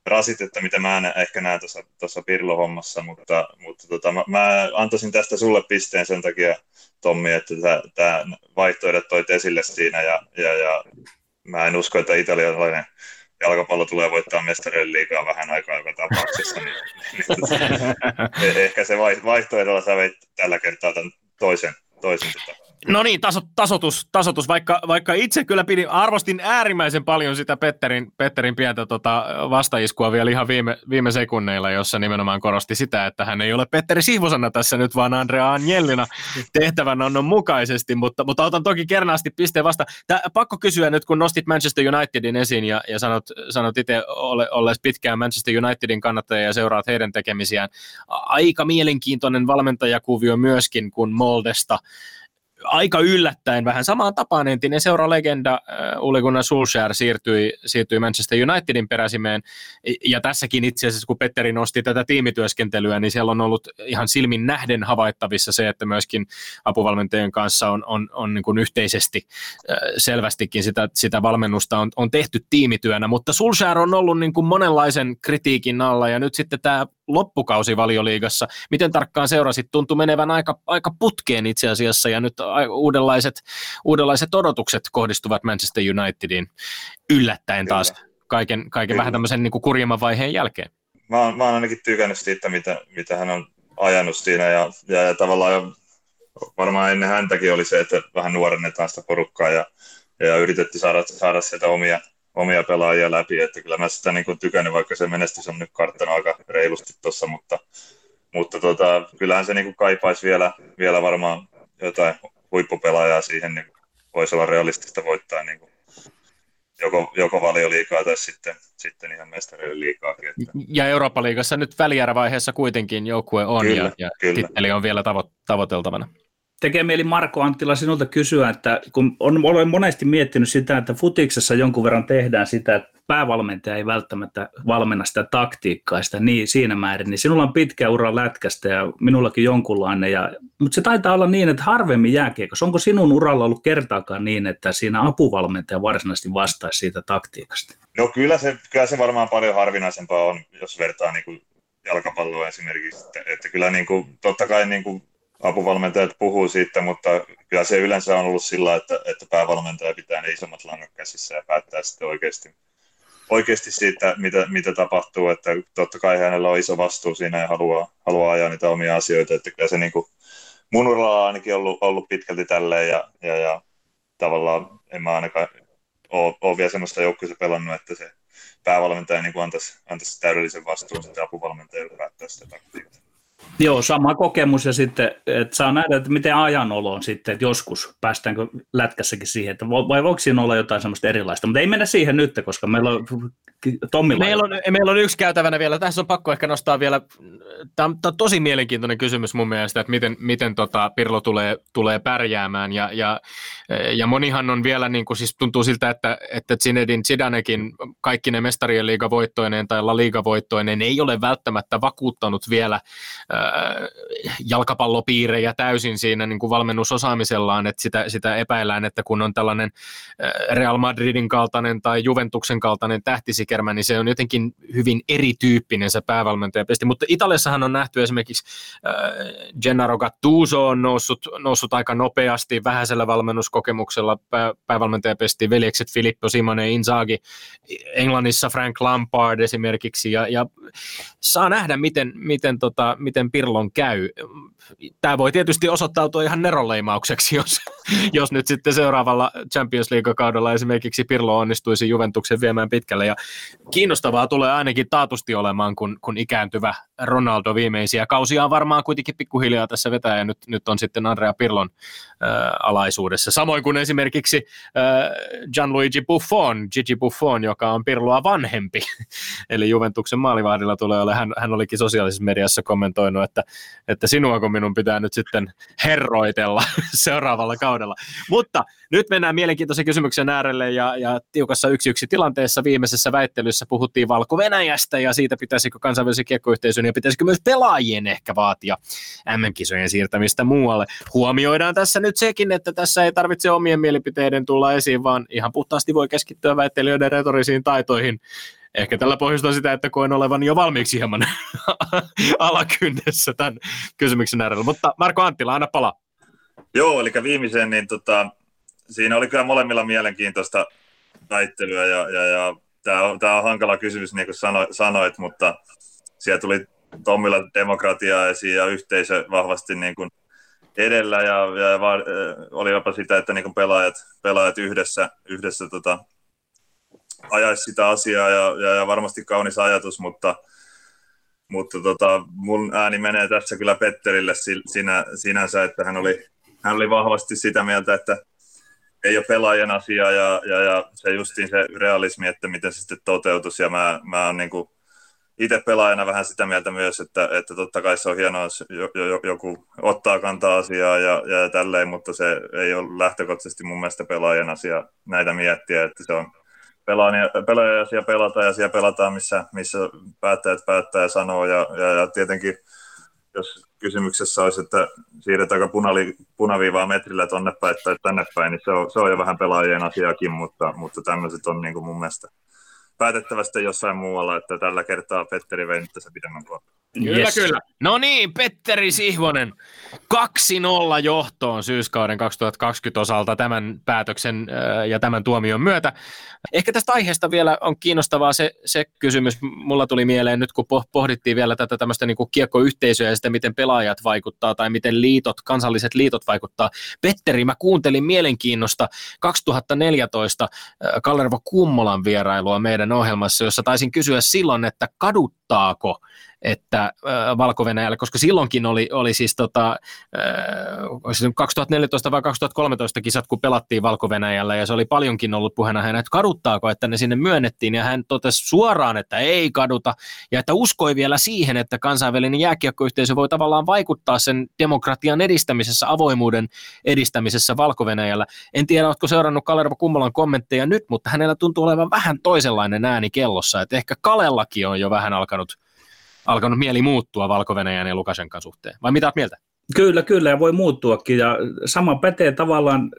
rasitetta, mitä mä en ehkä näen tuossa, tuossa Pirlo-hommassa, mutta, mutta tota, mä, mä, antaisin tästä sulle pisteen sen takia, Tommi, että tämä vaihtoehdot toit esille siinä ja, ja, ja mä en usko, että italialainen jalkapallo tulee voittaa mestarien liikaa vähän aikaa joka tapauksessa, niin, niin, niin ehkä se vaihtoehdolla sä veit tällä kertaa tämän toisen, toisen tota, No niin, taso, tasotus, tasotus, vaikka, vaikka itse kyllä pidin, arvostin äärimmäisen paljon sitä Petterin, Petterin pientä tota vastaiskua vielä ihan viime, viime sekunneilla, jossa nimenomaan korosti sitä, että hän ei ole Petteri Sihvosana tässä nyt, vaan Andrea Agnellina tehtävänannon mukaisesti, mutta, mutta otan toki kernaasti pisteen vasta. Tää, pakko kysyä nyt, kun nostit Manchester Unitedin esiin ja, ja sanot, sanot itse ole, olleet pitkään Manchester Unitedin kannattaja ja seuraat heidän tekemisiään. Aika mielenkiintoinen valmentajakuvio myöskin, kun Moldesta aika yllättäen vähän samaan tapaan entinen seuralegenda uh, Ule Gunnar Solskjaer siirtyi, siirtyi Manchester Unitedin peräsimeen. Ja tässäkin itse asiassa, kun Petteri nosti tätä tiimityöskentelyä, niin siellä on ollut ihan silmin nähden havaittavissa se, että myöskin apuvalmentajien kanssa on, on, on niin kuin yhteisesti uh, selvästikin sitä, sitä valmennusta on, on tehty tiimityönä. Mutta Solskjaer on ollut niin kuin monenlaisen kritiikin alla ja nyt sitten tämä loppukausi valioliigassa. Miten tarkkaan seurasit? Tuntui menevän aika, aika putkeen itse asiassa ja nyt uudenlaiset, uudenlaiset odotukset kohdistuvat Manchester Unitediin yllättäen Kyllä. taas kaiken, kaiken vähän tämmöisen niin kuin kurjemman vaiheen jälkeen. Mä oon, mä oon ainakin tykännyt siitä, mitä, mitä hän on ajanut siinä ja, ja, ja tavallaan jo, varmaan ennen häntäkin oli se, että vähän nuorennetaan sitä porukkaa ja, ja yritettiin saada, saada sieltä omia, omia pelaajia läpi, että kyllä mä sitä niin tykännyt, vaikka se menestys on nyt karttanut aika reilusti tuossa, mutta, mutta tota, kyllähän se niin kuin kaipaisi vielä, vielä varmaan jotain huippupelaajaa siihen, niin voisi olla realistista voittaa niin kuin joko, joko valioliikaa tai sitten, sitten ihan mestarien liikaakin. Että. Ja Eurooppa-liigassa nyt välierävaiheessa kuitenkin joukkue on kyllä, ja, ja kyllä. titteli on vielä tavo- tavoiteltavana. Tekee mieli Marko Anttila sinulta kysyä, että kun on, olen monesti miettinyt sitä, että futiksessa jonkun verran tehdään sitä, että päävalmentaja ei välttämättä valmenna sitä taktiikkaa sitä niin, siinä määrin, niin sinulla on pitkä ura lätkästä ja minullakin jonkunlainen, ja, mutta se taitaa olla niin, että harvemmin jääkiekossa. Onko sinun uralla ollut kertaakaan niin, että siinä apuvalmentaja varsinaisesti vastaisi siitä taktiikasta? No kyllä se, kyllä se varmaan paljon harvinaisempaa on, jos vertaa niin kuin jalkapalloa esimerkiksi, että, että kyllä niin kuin, totta kai niin kuin apuvalmentajat puhuu siitä, mutta kyllä se yleensä on ollut sillä, että, että päävalmentaja pitää ne isommat langat käsissä ja päättää sitten oikeasti, oikeasti siitä, mitä, mitä tapahtuu, että totta kai hänellä on iso vastuu siinä ja haluaa, haluaa ajaa niitä omia asioita, että kyllä se niin kuin, mun uralla on ainakin ollut, ollut pitkälti tälleen ja, ja, ja tavallaan en mä ainakaan ole, ole vielä semmoista joukkueessa pelannut, että se päävalmentaja niin antaisi, antaisi täydellisen vastuun sitten apuvalmentajalle päättää sitä taktiikkaa. Joo, sama kokemus ja sitten, että saa nähdä, että miten ajan olo on sitten, että joskus päästäänkö lätkässäkin siihen, että vai voiko siinä olla jotain semmoista erilaista, mutta ei mennä siihen nyt, koska meillä on Tommilla. Meillä on, meillä on yksi käytävänä vielä, tässä on pakko ehkä nostaa vielä, tämä on, tosi mielenkiintoinen kysymys mun mielestä, että miten, miten tota Pirlo tulee, tulee pärjäämään ja, ja, ja monihan on vielä, niin kuin, siis tuntuu siltä, että, että Zinedine Zidanekin kaikki ne mestarien liigavoittoinen tai La Liga-voittoinen ei ole välttämättä vakuuttanut vielä jalkapallopiirejä täysin siinä niin kuin valmennusosaamisellaan, että sitä, sitä epäillään, että kun on tällainen Real Madridin kaltainen tai Juventuksen kaltainen tähtisi Ackerman, niin se on jotenkin hyvin erityyppinen se päävalmentajapesti, mutta Italiassahan on nähty esimerkiksi äh, Gennaro Gattuso on noussut, noussut aika nopeasti vähäisellä valmennuskokemuksella pää, veljekset Filippo Simone Inzaghi, Englannissa Frank Lampard esimerkiksi, ja, ja saa nähdä, miten, miten, tota, miten Pirlon käy. Tämä voi tietysti osoittautua ihan neroleimaukseksi, jos, jos nyt sitten seuraavalla Champions League-kaudella esimerkiksi Pirlo onnistuisi Juventuksen viemään pitkälle, ja kiinnostavaa tulee ainakin taatusti olemaan, kun, kun ikääntyvä Ronaldo viimeisiä kausia on varmaan kuitenkin pikkuhiljaa tässä vetää ja nyt, nyt on sitten Andrea Pirlon äh, alaisuudessa. Samoin kuin esimerkiksi äh, Gianluigi Buffon, Gigi Buffon, joka on Pirloa vanhempi. Eli Juventuksen maalivahdilla tulee ole. Hän, hän olikin sosiaalisessa mediassa kommentoinut, että, että sinuako minun pitää nyt sitten herroitella seuraavalla kaudella. Mutta nyt mennään mielenkiintoisen kysymyksen äärelle ja, ja tiukassa yksi yksi tilanteessa viimeisessä väittelyssä puhuttiin Valko-Venäjästä ja siitä pitäisikö kansainvälisen kiekkoyhteisön ja pitäisikö myös pelaajien ehkä vaatia MM-kisojen siirtämistä muualle. Huomioidaan tässä nyt sekin, että tässä ei tarvitse omien mielipiteiden tulla esiin, vaan ihan puhtaasti voi keskittyä väittelijöiden retorisiin taitoihin ehkä tällä pohjustaa sitä, että koen olevan jo valmiiksi hieman alakynnessä tämän kysymyksen äärellä. Mutta Marko Anttila, aina pala. Joo, eli viimeisen, niin tota, siinä oli kyllä molemmilla mielenkiintoista väittelyä ja, ja, ja tämä on, tämä on hankala kysymys, niin kuin sano, sanoit, mutta siellä tuli Tommilla demokratia esiin ja yhteisö vahvasti niin kuin edellä ja, ja va, oli jopa sitä, että niin kuin pelaajat, pelaajat yhdessä, yhdessä tota, ajaisi sitä asiaa ja, ja, ja, varmasti kaunis ajatus, mutta, mutta tota, mun ääni menee tässä kyllä Petterille sinä, sinänsä, että hän oli, hän oli vahvasti sitä mieltä, että ei ole pelaajan asia ja, ja, ja se justiin se realismi, että miten se sitten toteutuisi ja mä, mä oon niin itse pelaajana vähän sitä mieltä myös, että, että totta kai se on hienoa, jos joku ottaa kantaa asiaa ja, ja tälleen, mutta se ei ole lähtökohtaisesti mun mielestä pelaajan asia näitä miettiä, että se on pelaajan asia pelata ja siellä pelataan, missä, missä päättäjät päättää ja sanoo ja, ja, ja tietenkin jos kysymyksessä olisi, että siirretäänkö punali, punaviivaa metrillä tonne päin tai tänne päin, niin se on, se on jo vähän pelaajien asiakin, mutta, mutta tämmöiset on niin kuin mun mielestä päätettävästi jossain muualla, että tällä kertaa Petteri vei nyt tässä pidemmän kohtaa. Kyllä, yes. kyllä. No niin, Petteri Sihvonen, 2-0 johtoon syyskauden 2020 osalta tämän päätöksen äh, ja tämän tuomion myötä. Ehkä tästä aiheesta vielä on kiinnostavaa se, se kysymys, mulla tuli mieleen nyt kun pohdittiin vielä tätä tämmöistä niin kiekkoyhteisöä ja sitä, miten pelaajat vaikuttaa tai miten liitot, kansalliset liitot vaikuttaa. Petteri, mä kuuntelin mielenkiinnosta 2014 äh, Kallervo Kummolan vierailua meidän ohjelmassa, jossa taisin kysyä silloin, että kadut kaduttaako että äh, valko koska silloinkin oli, oli siis tota, äh, 2014 vai 2013 kisat, kun pelattiin valko ja se oli paljonkin ollut puheena hän, että kaduttaako, että ne sinne myönnettiin, ja hän totesi suoraan, että ei kaduta, ja että uskoi vielä siihen, että kansainvälinen jääkiekkoyhteisö voi tavallaan vaikuttaa sen demokratian edistämisessä, avoimuuden edistämisessä valko En tiedä, oletko seurannut Kalervo Kummolan kommentteja nyt, mutta hänellä tuntuu olevan vähän toisenlainen ääni kellossa, että ehkä Kalellakin on jo vähän alkanut alkanut mieli muuttua valko ja Lukashenkan suhteen. Vai mitä olet mieltä? Kyllä, kyllä, ja voi muuttuakin. Ja sama pätee tavallaan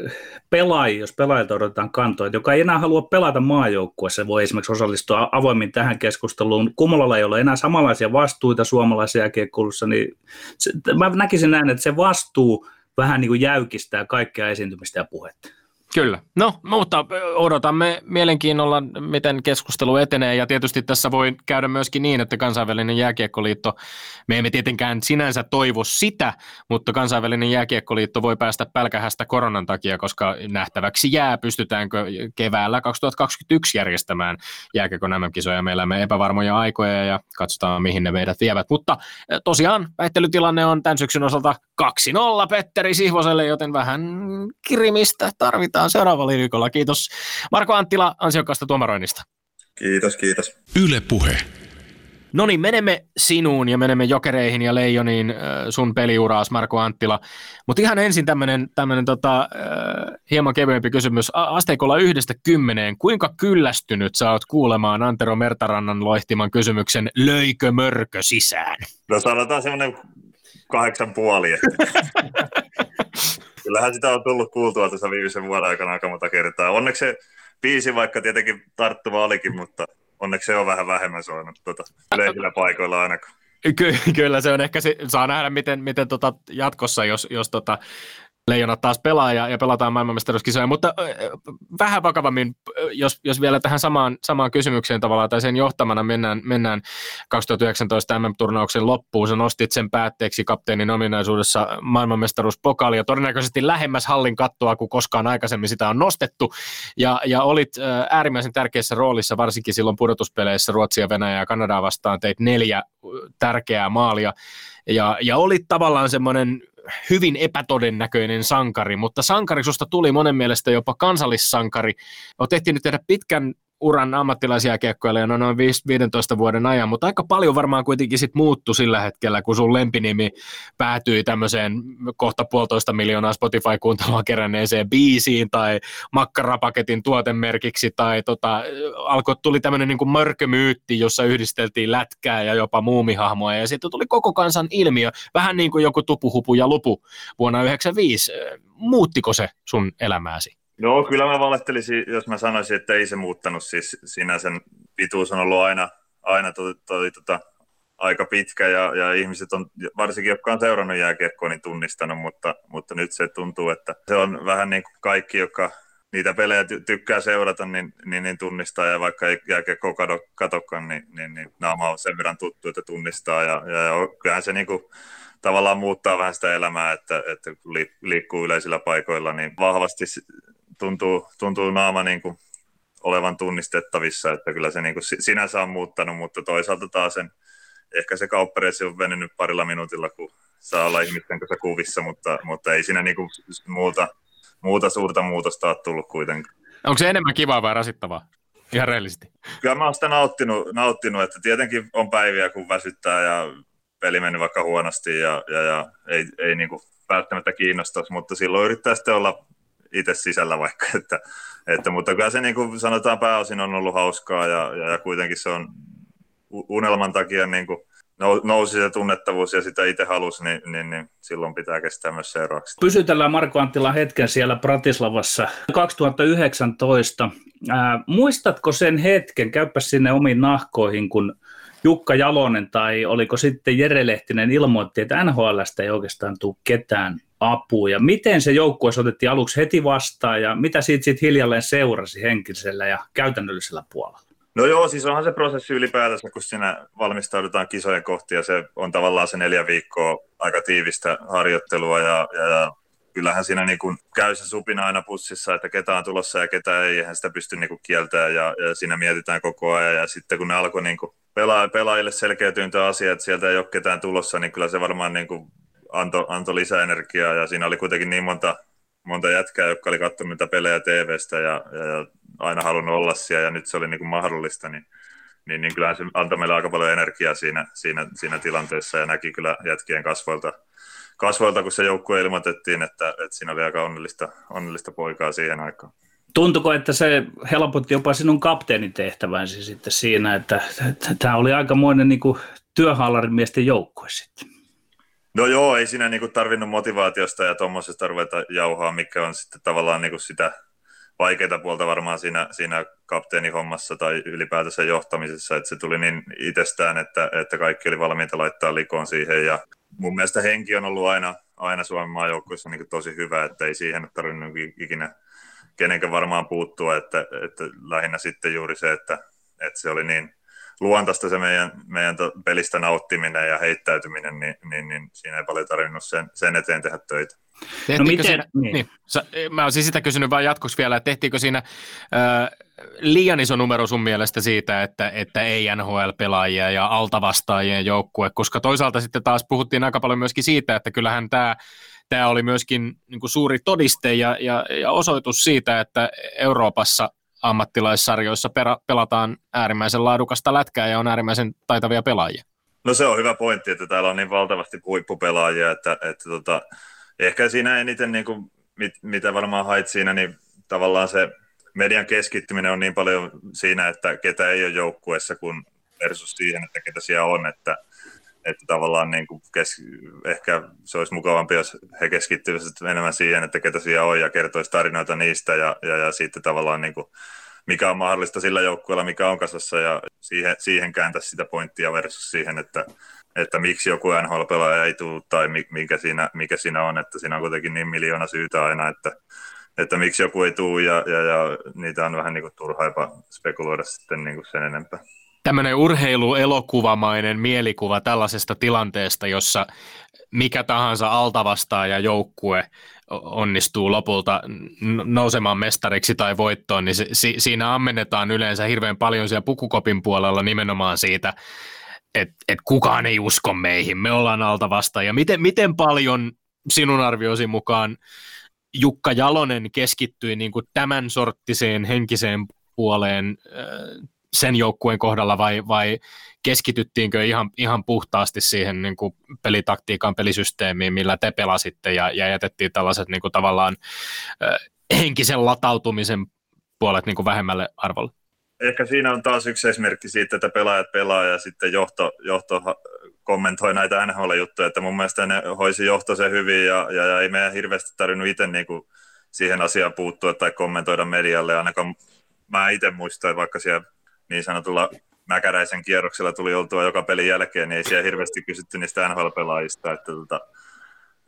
pelaajia, jos pelaajilta odotetaan kantoa. Joka ei enää halua pelata maajoukkueessa, voi esimerkiksi osallistua avoimin tähän keskusteluun. Kumolalla ei ole enää samanlaisia vastuita suomalaisia jääkiekkoulussa, niin se, mä näkisin näin, että se vastuu vähän niin kuin jäykistää kaikkea esiintymistä ja puhetta. Kyllä. No, mutta odotamme mielenkiinnolla, miten keskustelu etenee, ja tietysti tässä voi käydä myöskin niin, että kansainvälinen jääkiekkoliitto, me emme tietenkään sinänsä toivo sitä, mutta kansainvälinen jääkiekkoliitto voi päästä pälkähästä koronan takia, koska nähtäväksi jää, pystytäänkö keväällä 2021 järjestämään jääkiekon MM-kisoja. Me elämme epävarmoja aikoja ja katsotaan, mihin ne meidät vievät. Mutta tosiaan väittelytilanne on tämän syksyn osalta 2-0 Petteri Sihvoselle, joten vähän kirimistä tarvitaan seuraavalla viikolla. Kiitos Marko Anttila ansiokkaasta tuomaroinnista. Kiitos, kiitos. Yle Puhe. No niin, menemme sinuun ja menemme jokereihin ja leijoniin äh, sun peliuraas, Marko Anttila. Mutta ihan ensin tämmöinen tota, äh, hieman kevyempi kysymys. Asteikolla yhdestä kymmeneen, kuinka kyllästynyt sä oot kuulemaan Antero Mertarannan loihtiman kysymyksen, löikö mörkö sisään? No sanotaan semmoinen kahdeksan puoli. kyllähän sitä on tullut kuultua tässä viimeisen vuoden aikana aika monta kertaa. Onneksi se biisi, vaikka tietenkin tarttuva olikin, mutta onneksi se on vähän vähemmän soinut tuota, yleisillä paikoilla ainakaan. Ky- kyllä se on ehkä, se, saa nähdä miten, miten tota jatkossa, jos, jos tota, Leijonat taas pelaa ja, ja pelataan maailmanmestaruuskisoja, mutta äh, vähän vakavammin, jos, jos vielä tähän samaan, samaan kysymykseen tavallaan tai sen johtamana mennään, mennään 2019 MM-turnauksen loppuun, sä nostit sen päätteeksi kapteenin ominaisuudessa maailmanmestaruuspokali ja todennäköisesti lähemmäs hallin kattoa kuin koskaan aikaisemmin sitä on nostettu. Ja, ja olit äärimmäisen tärkeässä roolissa varsinkin silloin pudotuspeleissä Ruotsia, Venäjää ja Kanadaa vastaan, teit neljä tärkeää maalia. Ja, ja olit tavallaan semmoinen hyvin epätodennäköinen sankari, mutta sankari susta tuli monen mielestä jopa kansallissankari. Olet ehtinyt tehdä pitkän uran ammattilaisjääkiekkoilijana noin 15 vuoden ajan, mutta aika paljon varmaan kuitenkin sit muuttui sillä hetkellä, kun sun lempinimi päätyi tämmöiseen kohta puolitoista miljoonaa Spotify-kuuntelua keränneeseen biisiin tai makkarapaketin tuotemerkiksi tai tota, alkoi, tuli tämmöinen niin mörkömyytti, jossa yhdisteltiin lätkää ja jopa muumihahmoja ja sitten tuli koko kansan ilmiö, vähän niin kuin joku tupuhupu ja lupu vuonna 1995. Muuttiko se sun elämääsi? No kyllä mä valehtelisin, jos mä sanoisin, että ei se muuttanut. Siis siinä sen pituus on ollut aina, aina toi, toi, tota, aika pitkä ja, ja, ihmiset on, varsinkin jotka on seurannut jääkiekkoa, niin tunnistanut, mutta, mutta nyt se tuntuu, että se on vähän niin kuin kaikki, jotka niitä pelejä ty- tykkää seurata, niin, niin, niin, tunnistaa ja vaikka ei jääkiekkoa kato, katokaan, niin, niin, niin naama on sen verran tuttu, että tunnistaa ja, ja, ja kyllähän se niin kuin, tavallaan muuttaa vähän sitä elämää, että, että liikkuu yleisillä paikoilla, niin vahvasti tuntuu, tuntuu naama niin kuin olevan tunnistettavissa, että kyllä se niin kuin sinänsä on muuttanut, mutta toisaalta taas sen, ehkä se kauppareissi on venynyt parilla minuutilla, kun saa olla ihmisten kanssa kuvissa, mutta, mutta ei siinä niin kuin muuta, muuta suurta muutosta ole tullut kuitenkaan. Onko se enemmän kivaa vai rasittavaa? Ihan reellisesti. Kyllä mä oon sitä nauttinut, nauttinut, että tietenkin on päiviä, kun väsyttää ja peli meni vaikka huonosti ja, ja, ja ei, ei niin kuin välttämättä kiinnostaisi, mutta silloin yrittää sitten olla itse sisällä vaikka, että, että, mutta kyllä se niin kuin sanotaan pääosin on ollut hauskaa ja, ja, ja kuitenkin se on unelman takia niin kuin nousi se tunnettavuus ja sitä itse halusi, niin, niin, niin silloin pitää kestää myös seuraavaksi. Pysytellään Marko Anttila hetken siellä Pratislavassa 2019. Ää, muistatko sen hetken, käypä sinne omiin nahkoihin, kun Jukka Jalonen tai oliko sitten Jere Lehtinen ilmoitti, että NHLstä ei oikeastaan tule ketään apua. Ja miten se joukkue otettiin aluksi heti vastaan ja mitä siitä sitten hiljalleen seurasi henkisellä ja käytännöllisellä puolella? No joo, siis onhan se prosessi ylipäätänsä, kun siinä valmistaudutaan kisojen kohti ja se on tavallaan se neljä viikkoa aika tiivistä harjoittelua ja, ja, ja kyllähän siinä niin kuin käy se supina aina pussissa, että ketä on tulossa ja ketä ei, eihän sitä pysty niin kieltämään ja, ja siinä mietitään koko ajan ja sitten kun ne alkoi niin kuin pelaa, pelaajille selkeytyyntä asia, että sieltä ei ole ketään tulossa, niin kyllä se varmaan niin kuin antoi, antoi lisäenergiaa ja siinä oli kuitenkin niin monta, monta jätkää, jotka oli katsonut pelejä TVstä ja, ja, ja aina halunnut olla siellä ja nyt se oli niin kuin mahdollista, niin, niin, niin kyllähän se antoi meille aika paljon energiaa siinä, siinä, siinä tilanteessa ja näki kyllä jätkien kasvoilta, kasvoilta kun se joukkue ilmoitettiin, että, että siinä oli aika onnellista, onnellista poikaa siihen aikaan. Tuntuko, että se helpotti jopa sinun kapteenin tehtävänsä sitten siinä, että tämä oli aikamoinen niin kuin työhallarin miesten joukkue sitten? No joo, ei siinä niinku tarvinnut motivaatiosta ja tuommoisesta ruveta jauhaa, mikä on sitten tavallaan niinku sitä vaikeita puolta varmaan siinä, siinä kapteenihommassa tai ylipäätänsä johtamisessa, että se tuli niin itsestään, että, että kaikki oli valmiita laittaa likoon siihen. Ja mun mielestä henki on ollut aina, aina Suomen maajoukkueessa niin tosi hyvä, että ei siihen tarvinnut ikinä kenenkään varmaan puuttua, että, että lähinnä sitten juuri se, että, että se oli niin luontaista se meidän, meidän pelistä nauttiminen ja heittäytyminen, niin, niin, niin siinä ei paljon tarvinnut sen, sen eteen tehdä töitä. Tehtiinkö no miten? Siinä, niin. Niin, mä olisin sitä kysynyt vain jatkoksi vielä, että tehtiinkö siinä äh, liian iso numero sun mielestä siitä, että, että ei NHL-pelaajia ja altavastaajien joukkue, koska toisaalta sitten taas puhuttiin aika paljon myöskin siitä, että kyllähän tämä tämä oli myöskin niin kuin suuri todiste ja, ja, ja osoitus siitä, että Euroopassa ammattilaissarjoissa pera, pelataan äärimmäisen laadukasta lätkää ja on äärimmäisen taitavia pelaajia. No se on hyvä pointti, että täällä on niin valtavasti huippupelaajia, että, että tota, ehkä siinä eniten, niin kuin, mit, mitä varmaan hait siinä, niin tavallaan se median keskittyminen on niin paljon siinä, että ketä ei ole joukkueessa, kun versus siihen, että ketä siellä on, että, että tavallaan niin kuin kes, ehkä se olisi mukavampi, jos he keskittyisivät enemmän siihen, että ketä siellä on ja kertoisi tarinoita niistä ja, ja, ja sitten tavallaan niin kuin, mikä on mahdollista sillä joukkueella, mikä on kasassa ja siihen, siihen kääntäisi sitä pointtia versus siihen, että, että miksi joku NHL-pelaaja ei tule tai mikä siinä, mikä siinä on, että siinä on kuitenkin niin miljoona syytä aina, että, että miksi joku ei tule ja, ja, ja niitä on vähän niin kuin turha jopa spekuloida sitten niin kuin sen enempää tämmöinen urheiluelokuvamainen mielikuva tällaisesta tilanteesta, jossa mikä tahansa altavastaaja joukkue onnistuu lopulta nousemaan mestariksi tai voittoon, niin se, si, siinä ammennetaan yleensä hirveän paljon siellä pukukopin puolella nimenomaan siitä, että et kukaan ei usko meihin, me ollaan altavastaaja. Miten, miten paljon sinun arvioisi mukaan Jukka Jalonen keskittyi niin kuin tämän sorttiseen henkiseen puoleen sen joukkueen kohdalla vai, vai keskityttiinkö ihan, ihan puhtaasti siihen niin kuin pelitaktiikan, pelisysteemiin, millä te pelasitte ja, ja jätettiin tällaiset niin kuin tavallaan äh, henkisen latautumisen puolet niin kuin vähemmälle arvolle? Ehkä siinä on taas yksi esimerkki siitä, että pelaajat pelaa ja sitten johto, johto kommentoi näitä NHL-juttuja, että mun mielestä ne hoisi johto se hyvin ja, ja, ja ei meidän hirveästi tarvinnut itse niin kuin siihen asiaan puuttua tai kommentoida medialle, ainakaan mä itse muistan, vaikka siellä niin sanotulla Mäkäräisen kierroksella tuli oltua joka pelin jälkeen, niin ei siellä hirveästi kysytty niistä NHL-pelaajista, että, tota,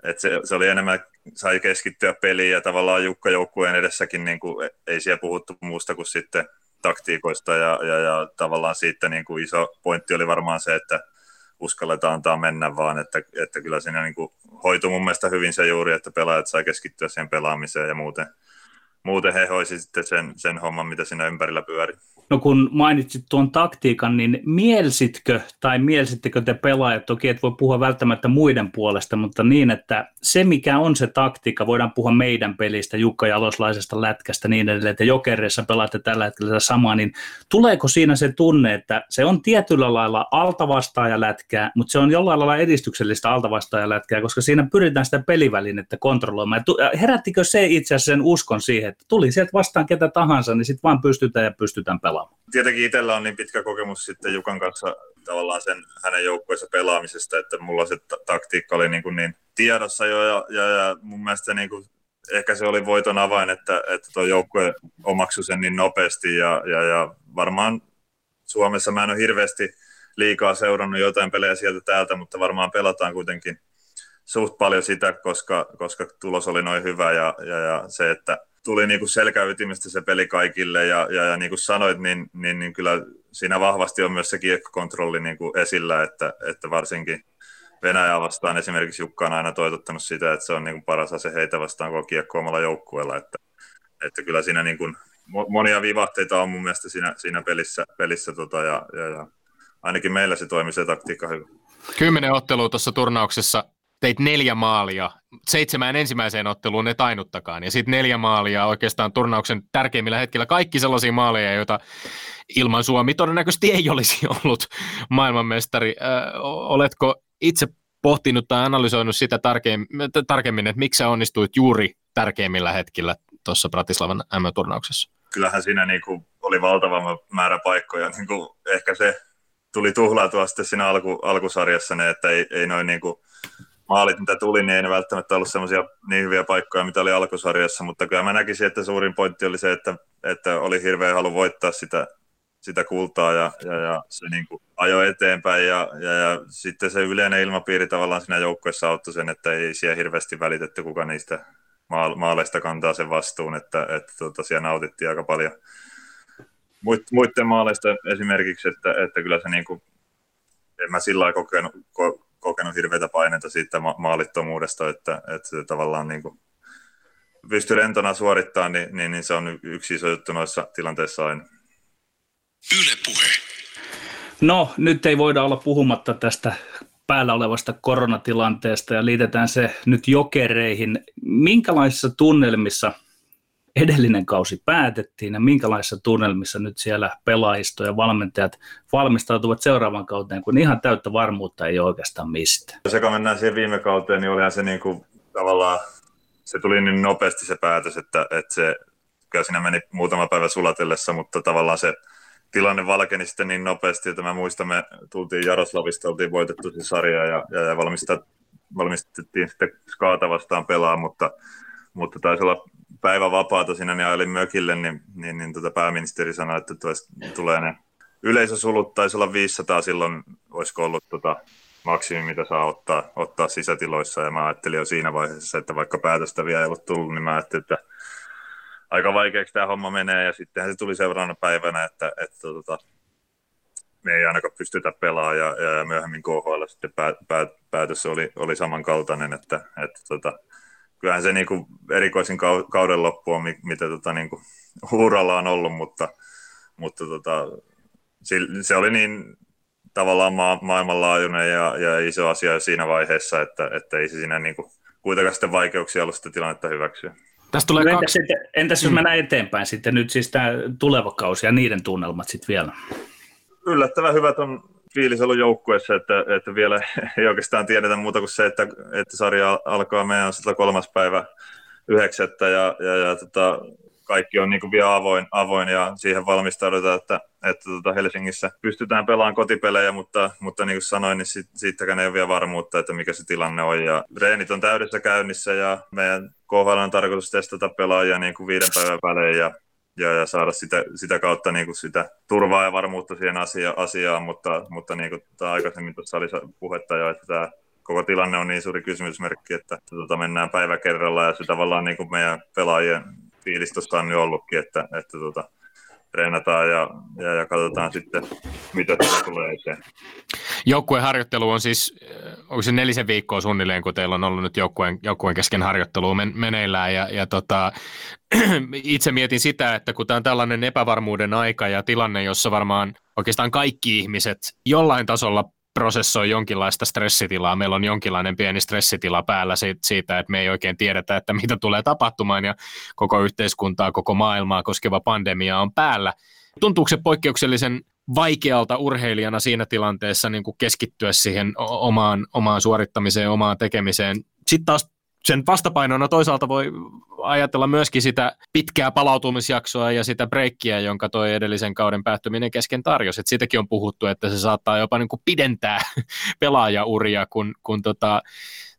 että se, se, oli enemmän, sai keskittyä peliin ja tavallaan Jukka joukkueen edessäkin niin kuin, ei siellä puhuttu muusta kuin sitten taktiikoista ja, ja, ja tavallaan siitä niin kuin iso pointti oli varmaan se, että uskalletaan antaa mennä vaan, että, että kyllä siinä niin kuin hoitui mun mielestä hyvin se juuri, että pelaajat sai keskittyä siihen pelaamiseen ja muuten, muuten he hoisi sitten sen, sen homman, mitä siinä ympärillä pyöri. No kun mainitsit tuon taktiikan, niin mielsitkö tai mielsittekö te pelaajat, toki et voi puhua välttämättä muiden puolesta, mutta niin, että se mikä on se taktiikka, voidaan puhua meidän pelistä, Jukka Jaloslaisesta lätkästä niin edelleen, että Jokereissa pelaatte tällä hetkellä samaa, niin tuleeko siinä se tunne, että se on tietyllä lailla altavastaaja lätkää, mutta se on jollain lailla edistyksellistä altavastaaja lätkää, koska siinä pyritään sitä pelivälinettä kontrolloimaan. Herättikö se itse asiassa sen uskon siihen, että tuli sieltä vastaan ketä tahansa, niin sitten vaan pystytään ja pystytään pelaamaan? Pelaamaan. Tietenkin itsellä on niin pitkä kokemus sitten Jukan kanssa tavallaan sen hänen joukkueensa pelaamisesta, että mulla se t- taktiikka oli niin, kuin niin tiedossa jo ja, ja, ja mun mielestä niin kuin ehkä se oli voiton avain, että, että joukkue omaksui sen niin nopeasti ja, ja, ja varmaan Suomessa mä en ole hirveästi liikaa seurannut jotain pelejä sieltä täältä, mutta varmaan pelataan kuitenkin suht paljon sitä, koska, koska tulos oli noin hyvä ja, ja, ja se, että tuli niin kuin selkäytimestä se peli kaikille ja, ja, ja niin kuin sanoit, niin, niin, niin kyllä siinä vahvasti on myös se kiekkokontrolli niin kuin esillä, että, että varsinkin Venäjää vastaan esimerkiksi Jukka on aina toitottanut sitä, että se on niin kuin paras ase heitä vastaan koko kiekko omalla joukkueella, että, että kyllä siinä niin kuin monia vivahteita on mun mielestä siinä, siinä pelissä, pelissä tota, ja, ja, ja, ainakin meillä se toimi se taktiikka hyvin. Kymmenen ottelua tuossa turnauksessa teit neljä maalia, seitsemään ensimmäiseen otteluun ne tainuttakaan, ja sitten neljä maalia oikeastaan turnauksen tärkeimmillä hetkillä, kaikki sellaisia maaleja, joita ilman Suomi todennäköisesti ei olisi ollut maailmanmestari. Ö, oletko itse pohtinut tai analysoinut sitä tarkemmin, että miksi sä onnistuit juuri tärkeimmillä hetkillä tuossa Bratislavan M-turnauksessa? Kyllähän siinä niin kuin oli valtava määrä paikkoja. Niin kuin ehkä se tuli tuhlautua sitten siinä alku, alkusarjassa, ne, että ei, ei noin niin kuin maalit, mitä tuli, niin ei ne välttämättä ollut semmoisia niin hyviä paikkoja, mitä oli alkusarjassa, mutta kyllä mä näkisin, että suurin pointti oli se, että, että oli hirveä halu voittaa sitä, sitä kultaa ja, ja, ja se niin kuin ajoi eteenpäin ja, ja, ja, sitten se yleinen ilmapiiri tavallaan siinä joukkueessa auttoi sen, että ei siellä hirveästi välitetty, kuka niistä maaleista kantaa sen vastuun, että, että tota, siellä nautittiin aika paljon muiden maaleista esimerkiksi, että, että kyllä se niin kuin, en mä sillä lailla kokenut, ko, kokenut hirveitä paineita siitä ma- maalittomuudesta, että, että se tavallaan niin kuin pystyy lentona suorittamaan, niin, niin, niin, se on yksi iso juttu noissa tilanteissa aina. Yle puhe. No, nyt ei voida olla puhumatta tästä päällä olevasta koronatilanteesta ja liitetään se nyt jokereihin. Minkälaisissa tunnelmissa edellinen kausi päätettiin ja minkälaisissa tunnelmissa nyt siellä pelaajisto ja valmentajat valmistautuvat seuraavan kauteen, kun ihan täyttä varmuutta ei ole oikeastaan mistään. Se kun mennään siihen viime kauteen, niin olihan se niin kuin, tavallaan, se tuli niin nopeasti se päätös, että, että se, kyllä siinä meni muutama päivä sulatellessa, mutta tavallaan se tilanne valkeni sitten niin nopeasti, että mä muistan, me tultiin Jaroslavista, oltiin voitettu se sarja ja, ja, ja valmistettiin sitten Skaata vastaan pelaa, mutta, mutta taisi olla päivä vapaata siinä, niin ajelin mökille, niin, niin, niin tota pääministeri sanoi, että tulee ne yleisösulut, taisi olla 500 silloin, olisiko ollut tota maksimi, mitä saa ottaa, ottaa sisätiloissa, ja mä ajattelin jo siinä vaiheessa, että vaikka päätöstä vielä ei ollut tullut, niin mä ajattelin, että aika vaikeaksi tämä homma menee, ja sittenhän se tuli seuraavana päivänä, että, että tota, me ei ainakaan pystytä pelaamaan, ja, ja myöhemmin KHL sitten pää, pää, päätös oli, oli samankaltainen, että, että tota, kyllähän se niin kuin erikoisin kauden loppu on, mitä tota, niin kuin uralla on ollut, mutta, mutta tota, se oli niin tavallaan ma- maailmanlaajuinen ja, ja iso asia siinä vaiheessa, että, että ei se siinä niin kuin, kuitenkaan sitten vaikeuksia ollut sitä tilannetta hyväksyä. Tästä tulee no entäs, kaksi... sitten, entäs jos mm. mennään eteenpäin sitten nyt siis tämä tuleva kausi ja niiden tunnelmat sitten vielä? Yllättävän hyvät on fiilis ollut joukkueessa, että, että vielä ei oikeastaan tiedetä muuta kuin se, että, että sarja alkaa meidän on kolmas päivä yhdeksättä ja, ja, ja tota, kaikki on niin kuin vielä avoin, avoin ja siihen valmistaudutaan, että, että tota Helsingissä pystytään pelaamaan kotipelejä, mutta, mutta niin kuin sanoin, niin sit, siitäkään ei ole vielä varmuutta, että mikä se tilanne on. Ja reenit on täydessä käynnissä ja meidän KHL on tarkoitus testata pelaajia niin kuin viiden päivän välein ja, ja, ja saada sitä, sitä kautta niin kuin sitä turvaa ja varmuutta siihen asia, asiaan, mutta, mutta niin kuin aikaisemmin tuossa oli puhetta jo, että tämä koko tilanne on niin suuri kysymysmerkki, että tuota, mennään päivä kerralla ja se tavallaan niin kuin meidän pelaajien fiilis on nyt ollutkin, että, että tuota, treenataan ja, ja, ja katsotaan sitten, mitä tulee eteen. Joukkueen harjoittelu on siis, onko se nelisen viikkoa suunnilleen, kun teillä on ollut nyt joukkueen, joukkueen kesken harjoittelu men, meneillään ja, ja tota, itse mietin sitä, että kun tämä on tällainen epävarmuuden aika ja tilanne, jossa varmaan oikeastaan kaikki ihmiset jollain tasolla prosessoi jonkinlaista stressitilaa. Meillä on jonkinlainen pieni stressitila päällä siitä, että me ei oikein tiedetä, että mitä tulee tapahtumaan ja koko yhteiskuntaa, koko maailmaa koskeva pandemia on päällä. Tuntuuko se poikkeuksellisen vaikealta urheilijana siinä tilanteessa niin kuin keskittyä siihen omaan, omaan suorittamiseen, omaan tekemiseen? Sitten taas sen vastapainona toisaalta voi ajatella myöskin sitä pitkää palautumisjaksoa ja sitä breikkiä, jonka toi edellisen kauden päättyminen kesken tarjosi. Et siitäkin on puhuttu, että se saattaa jopa niin kuin pidentää pelaajauria, kun, kun tota,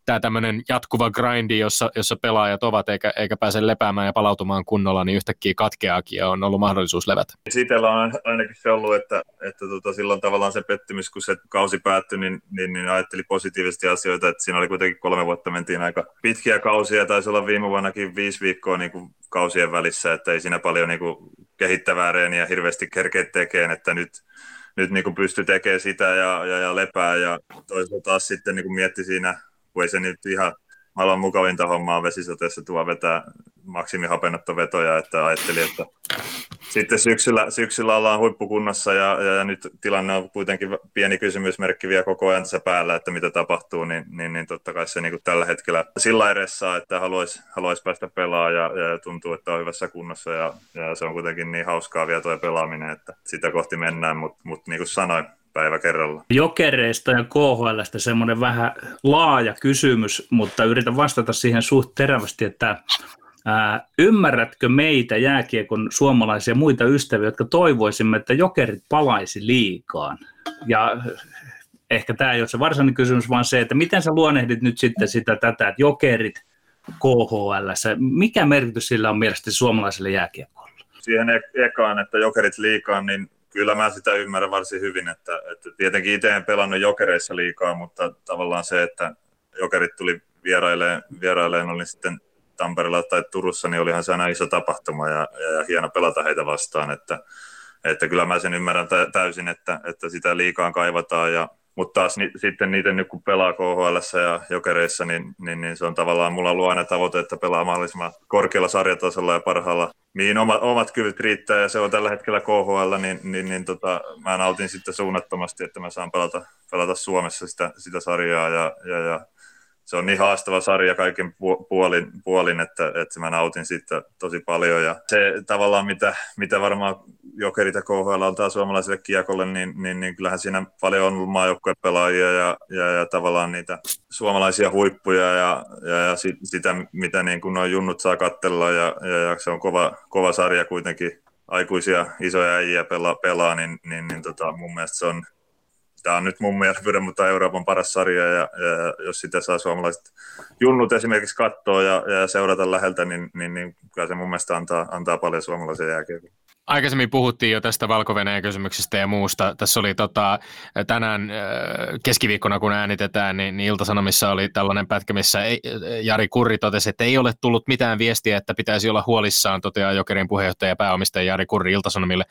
tämä tämmöinen jatkuva grindi, jossa, jossa pelaajat ovat eikä, eikä pääse lepäämään ja palautumaan kunnolla, niin yhtäkkiä katkeakin ja on ollut mahdollisuus levätä. Siitä on ainakin se ollut, että, että tota, silloin tavallaan se pettymys, kun se kausi päättyi, niin, niin, niin ajatteli positiivisesti asioita, että siinä oli kuitenkin kolme vuotta mentiin aika pitkiä kausia, taisi olla viime vuonnakin viisi viikkoa niin kuin kausien välissä, että ei siinä paljon niin kuin kehittävää reeniä hirveästi kerkeä tekemään, että nyt nyt niin kuin pystyi tekemään sitä ja, ja, ja lepää ja toisaalta taas sitten niin kuin mietti siinä, kun ei se nyt ihan maailman mukavinta hommaa vesisateessa tuo vetää maksimihapennottovetoja, että ajattelin, että sitten syksyllä, syksyllä ollaan huippukunnossa ja, ja, ja, nyt tilanne on kuitenkin pieni kysymysmerkki vielä koko ajan tässä päällä, että mitä tapahtuu, niin, niin, niin totta kai se niin kuin tällä hetkellä sillä edessä, että haluaisi haluais päästä pelaamaan ja, ja, tuntuu, että on hyvässä kunnossa ja, ja se on kuitenkin niin hauskaa vielä tuo pelaaminen, että sitä kohti mennään, mutta mut niin kuin sanoin, päivä kerralla. Jokereista ja KHLstä semmoinen vähän laaja kysymys, mutta yritän vastata siihen suht terävästi, että Ää, ymmärrätkö meitä jääkiekon suomalaisia ja muita ystäviä, jotka toivoisimme, että jokerit palaisi liikaan? Ja ehkä tämä ei ole se varsinainen kysymys, vaan se, että miten sä luonehdit nyt sitten sitä tätä, että jokerit KHL, mikä merkitys sillä on mielestäni suomalaiselle jääkiekolle? Siihen e- ekaan, että jokerit liikaan, niin kyllä mä sitä ymmärrän varsin hyvin, että, että tietenkin itse en pelannut jokereissa liikaa, mutta tavallaan se, että jokerit tuli vieraileen, vieraileen oli sitten Tampereella tai Turussa, niin olihan se aina iso tapahtuma ja, ja, ja hieno pelata heitä vastaan, että, että kyllä mä sen ymmärrän täysin, että, että sitä liikaa kaivataan ja mutta taas ni, sitten niiden nyt kun pelaa KHL ja jokereissa, niin, niin, niin, se on tavallaan, mulla on aina tavoite, että pelaa mahdollisimman korkealla sarjatasolla ja parhaalla, mihin oma, omat kyvyt riittää ja se on tällä hetkellä KHL, niin, niin, niin tota, mä nautin sitten suunnattomasti, että mä saan pelata, pelata Suomessa sitä, sitä sarjaa ja, ja, ja se on niin haastava sarja kaiken puolin, puolin että, että mä nautin siitä tosi paljon. Ja se tavallaan, mitä, mitä varmaan Jokerit ja KHL antaa suomalaiselle kiekolle, niin, niin, niin kyllähän siinä paljon on ollut maajoukkuepelaajia ja, ja, ja tavallaan niitä suomalaisia huippuja ja, ja, ja sitä, mitä niin kuin noin junnut saa katsella ja, ja, ja se on kova, kova sarja kuitenkin aikuisia isoja äijiä pelaa, pelaa niin, niin, niin tota, mun mielestä se on tämä on nyt mun mielestä mutta Euroopan paras sarja ja, ja jos sitä saa suomalaiset junnut esimerkiksi katsoa ja, ja seurata läheltä, niin, niin, niin kyllä se mun mielestä antaa, antaa paljon suomalaisen jääkiekon. Aikaisemmin puhuttiin jo tästä valko kysymyksestä ja muusta. Tässä oli tota, tänään keskiviikkona, kun äänitetään, niin, niin Iltasanomissa oli tällainen pätkä, missä ei, Jari Kurri totesi, että ei ole tullut mitään viestiä, että pitäisi olla huolissaan, toteaa Jokerin puheenjohtaja ja pääomistaja Jari Kurri Iltasanomille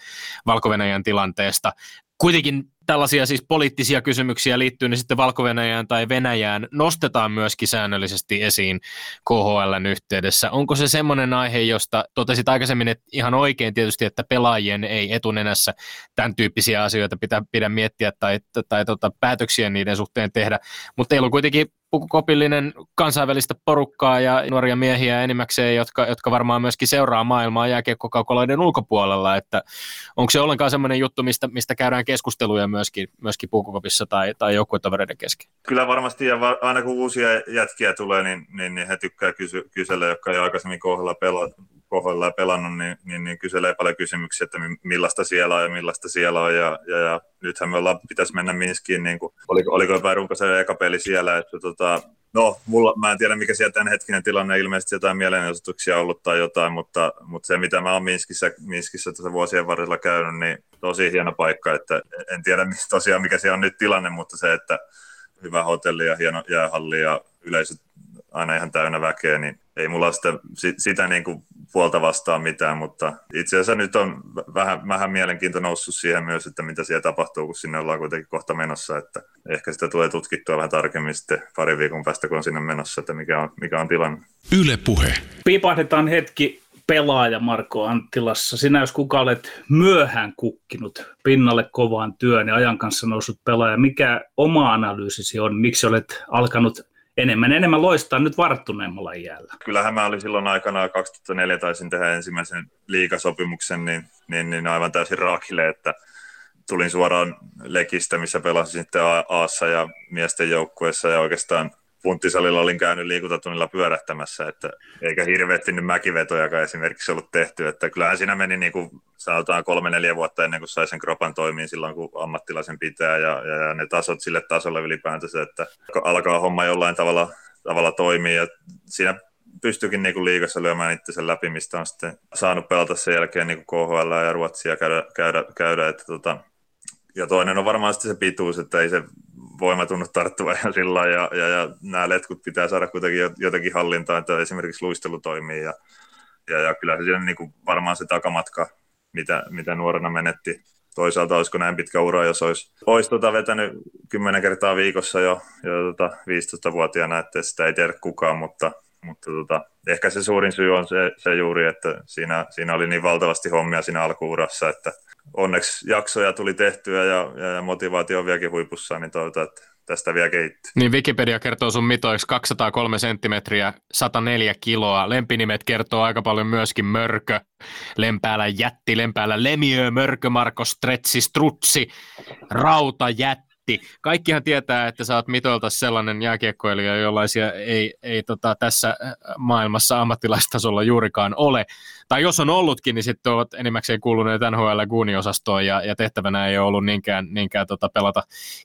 valko tilanteesta. Kuitenkin tällaisia siis poliittisia kysymyksiä liittyy niin sitten valko tai Venäjään nostetaan myöskin säännöllisesti esiin KHLn yhteydessä. Onko se semmoinen aihe, josta totesit aikaisemmin että ihan oikein tietysti, että pelaajien ei etunenässä tämän tyyppisiä asioita pitää, pidä miettiä tai, tai, tota, päätöksiä niiden suhteen tehdä, mutta teillä on kuitenkin pukukopillinen kansainvälistä porukkaa ja nuoria miehiä enimmäkseen, jotka, jotka varmaan myöskin seuraa maailmaa jääkiekkokaukoloiden ulkopuolella, että onko se ollenkaan semmoinen juttu, mistä, mistä käydään keskusteluja myöskin, myöskin pukukopissa tai, tai joukkuetovereiden kesken? Kyllä varmasti, ja aina kun uusia jätkiä tulee, niin, niin, niin he tykkää kysy, kysellä, jotka ei aikaisemmin kohdalla pelaa, kohdalla pelannut, niin, niin, niin kyselee paljon kysymyksiä, että millaista siellä on ja millaista siellä on. Ja, ja, ja nythän me ollaan, pitäisi mennä Minskiin, niin kuin, oliko, oliko jotain runkoisen eka peli siellä, että tota, no, mulla, mä en tiedä mikä siellä tämän hetkinen tilanne, ilmeisesti jotain mielenosoituksia ollut tai jotain, mutta, mutta se mitä mä oon Minskissä, Minskissä tässä vuosien varrella käynyt, niin tosi hieno paikka, että en tiedä tosiaan mikä siellä on nyt tilanne, mutta se, että hyvä hotelli ja hieno jäähalli ja yleisöt aina ihan täynnä väkeä, niin ei mulla sitä, sitä niin kuin puolta vastaan mitään, mutta itse asiassa nyt on vähän, vähän mielenkiinto noussut siihen myös, että mitä siellä tapahtuu, kun sinne ollaan kuitenkin kohta menossa, että ehkä sitä tulee tutkittua vähän tarkemmin sitten pari viikon päästä, kun on sinne menossa, että mikä on, mikä on tilanne. Yle puhe. Piipahdetaan hetki pelaaja Marko Anttilassa. Sinä jos kuka olet myöhään kukkinut pinnalle kovaan työn ja ajan kanssa noussut pelaaja, mikä oma analyysisi on, miksi olet alkanut enemmän enemmän loistaa nyt varttuneemmalla iällä. Kyllähän mä olin silloin aikana 2004 taisin tehdä ensimmäisen liikasopimuksen, niin, niin, niin aivan täysin raakille, että tulin suoraan Lekistä, missä pelasin sitten Aassa ja miesten joukkueessa ja oikeastaan punttisalilla olin käynyt liikuntatunnilla pyörähtämässä, että eikä hirveästi nyt mäkivetojakaan esimerkiksi ollut tehty, että kyllähän siinä meni niin kuin sanotaan kolme-neljä vuotta ennen kuin sai sen kropan toimiin silloin, kun ammattilaisen pitää ja, ja ne tasot sille tasolle ylipäätänsä, että alkaa homma jollain tavalla, tavalla toimia ja siinä pystyikin niin kuin liigassa lyömään itsensä läpi, mistä on sitten saanut pelata sen jälkeen niin KHL ja Ruotsia käydä, käydä, käydä että tota, ja toinen on varmaan sitten se pituus, että ei se voima tunnu tarttua ihan sillä ja, ja, ja, nämä letkut pitää saada kuitenkin jotenkin hallintaan, että esimerkiksi luistelu toimii ja, ja, ja kyllä se niin kuin varmaan se takamatka, mitä, mitä nuorena menetti, toisaalta olisiko näin pitkä ura, jos olisi, olisi tota vetänyt kymmenen kertaa viikossa jo, jo tota 15-vuotiaana, että sitä ei tiedä kukaan, mutta, mutta tota, ehkä se suurin syy on se, se juuri, että siinä, siinä oli niin valtavasti hommia siinä alkuurassa, että onneksi jaksoja tuli tehtyä ja, ja motivaatio on vieläkin huipussa, niin toivotaan, että tästä vielä kehittyy. Niin Wikipedia kertoo sun mitoiksi 203 senttimetriä, 104 kiloa. Lempinimet kertoo aika paljon myöskin mörkö, lempäällä jätti, lempäällä lemiö, mörkö, Marko, stretsi, strutsi, rauta, jätti hitti. Kaikkihan tietää, että sä oot mitoilta sellainen jääkiekkoilija, jollaisia ei, ei tota, tässä äh, maailmassa ammattilaistasolla juurikaan ole. Tai jos on ollutkin, niin sitten ovat enimmäkseen kuuluneet NHL Guuni-osastoon ja, ja tehtävänä ei ole ollut niinkään, niinkään tota pelata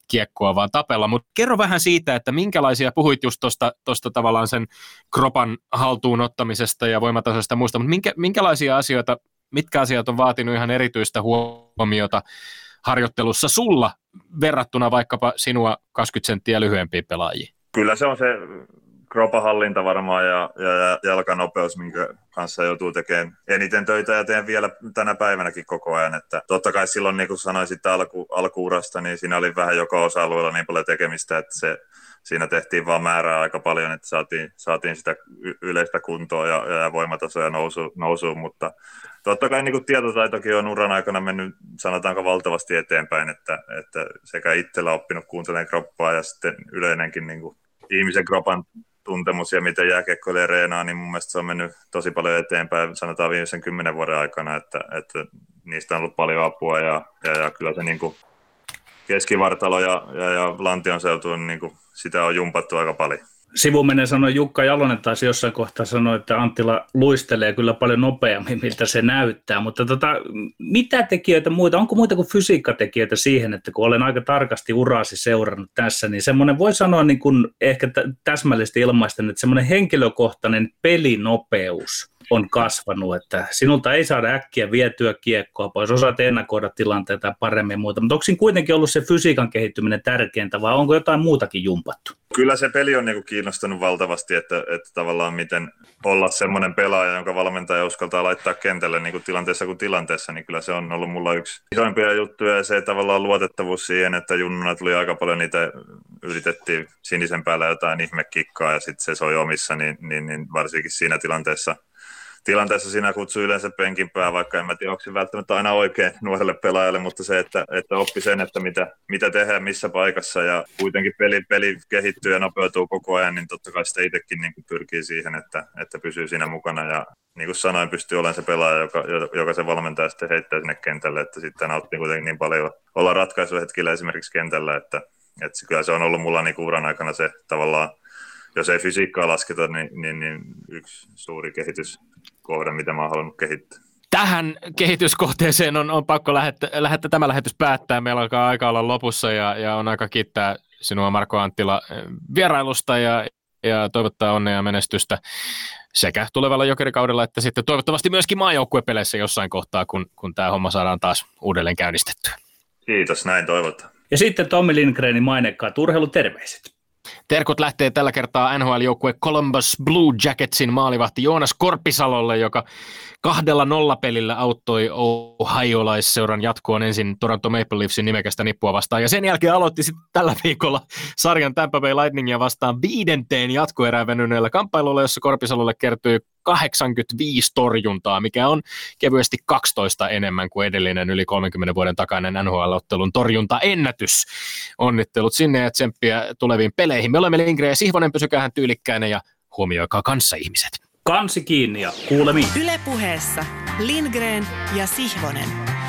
kiekkoa, vaan tapella. Mutta kerro vähän siitä, että minkälaisia, puhuit just tuosta tavallaan sen kropan haltuun ottamisesta ja voimatasoista muista, mutta minkä, minkälaisia asioita, mitkä asiat on vaatinut ihan erityistä huomiota harjoittelussa sulla verrattuna vaikkapa sinua 20 senttiä lyhyempiin pelaajiin? Kyllä se on se kropahallinta varmaan ja, ja jalkanopeus, minkä kanssa joutuu tekemään eniten töitä ja teen vielä tänä päivänäkin koko ajan. Että totta kai silloin, niin kuin sanoin sitten alku, alkuurasta, niin siinä oli vähän joka osa-alueella niin paljon tekemistä, että se, siinä tehtiin vaan määrää aika paljon, että saatiin, saatiin sitä yleistä kuntoa ja, ja voimatasoja nousu, nousuun, mutta totta kai niin kuin tietotaitokin on uran aikana mennyt, sanotaanko valtavasti eteenpäin, että, että sekä itsellä oppinut kuuntelemaan kroppaa ja sitten yleinenkin niin kuin ihmisen kropan tuntemus ja miten jääkiekkoilee reenaa, niin mun mielestä se on mennyt tosi paljon eteenpäin, sanotaan viimeisen kymmenen vuoden aikana, että, että niistä on ollut paljon apua ja, ja, ja kyllä se niin kuin keskivartalo ja, ja, ja lantion seutu, niin kuin, sitä on jumpattu aika paljon. Sivuminen sanoi, Jukka Jalonen taisi jossain kohtaa sanoa, että Anttila luistelee kyllä paljon nopeammin, miltä se näyttää, mutta tota, mitä tekijöitä muita, onko muita kuin fysiikkatekijöitä siihen, että kun olen aika tarkasti uraasi seurannut tässä, niin semmoinen voi sanoa niin kuin ehkä täsmällisesti ilmaisten, että semmoinen henkilökohtainen pelinopeus on kasvanut, että sinulta ei saada äkkiä vietyä kiekkoa pois, osaat ennakoida tilanteita paremmin ja muuta, mutta onko siinä kuitenkin ollut se fysiikan kehittyminen tärkeintä vai onko jotain muutakin jumpattu? Kyllä se peli on niinku kiinnostanut valtavasti, että, että tavallaan miten olla semmoinen pelaaja, jonka valmentaja uskaltaa laittaa kentälle niin kuin tilanteessa kuin tilanteessa, niin kyllä se on ollut mulla yksi isoimpia juttuja ja se tavallaan luotettavuus siihen, että junnuna tuli aika paljon niitä, yritettiin sinisen päällä jotain ihmekikkaa ja sitten se soi omissa, niin, niin, niin varsinkin siinä tilanteessa – tilanteessa sinä kutsuu yleensä penkin pää, vaikka en mä tiedä, onko se välttämättä aina oikein nuorelle pelaajalle, mutta se, että, että oppi sen, että mitä, mitä tehdään missä paikassa ja kuitenkin peli, peli kehittyy ja nopeutuu koko ajan, niin totta kai sitä itsekin niin kuin pyrkii siihen, että, että pysyy siinä mukana ja niin kuin sanoin, pystyy olemaan se pelaaja, joka, joka se valmentaja sitten heittää sinne kentälle, että sitten nauttii kuitenkin niin paljon olla ratkaisuhetkillä esimerkiksi kentällä, että, että kyllä se on ollut mulla niin uran aikana se tavallaan jos ei fysiikkaa lasketa, niin, niin, niin yksi suuri kehityskohde, mitä mä oon halunnut kehittää. Tähän kehityskohteeseen on, on pakko lähettää, lähettää tämä lähetys päättää. Meillä alkaa aika olla lopussa ja, ja on aika kiittää sinua Marko Anttila vierailusta ja, ja toivottaa onnea ja menestystä sekä tulevalla jokerikaudella että sitten toivottavasti myöskin maajoukkuepeleissä jossain kohtaa, kun, kun tämä homma saadaan taas uudelleen käynnistettyä. Kiitos, näin toivotaan. Ja sitten Tommi Lindgrenin mainekkaat urheiluterveiset. Terkut lähtee tällä kertaa NHL-joukkue Columbus Blue Jacketsin maalivahti Joonas Korpisalolle, joka kahdella nollapelillä auttoi Ohio-laisseuran jatkoon ensin Toronto Maple Leafsin nimekästä nippua vastaan. Ja sen jälkeen aloitti sitten tällä viikolla sarjan Tampa Bay Lightningia vastaan viidenteen jatkoerään venyneellä kamppailulla, jossa Korpisalolle kertyi 85 torjuntaa, mikä on kevyesti 12 enemmän kuin edellinen yli 30 vuoden takainen NHL-ottelun torjuntaennätys. Onnittelut sinne ja tsemppiä tuleviin peleihin. Me olemme Lindgren ja Sihvonen, pysykäähän tyylikkäinen ja huomioikaa kanssa ihmiset. Kansi kiinni ja kuulemiin. Ylepuheessa Lindgren ja Sihvonen.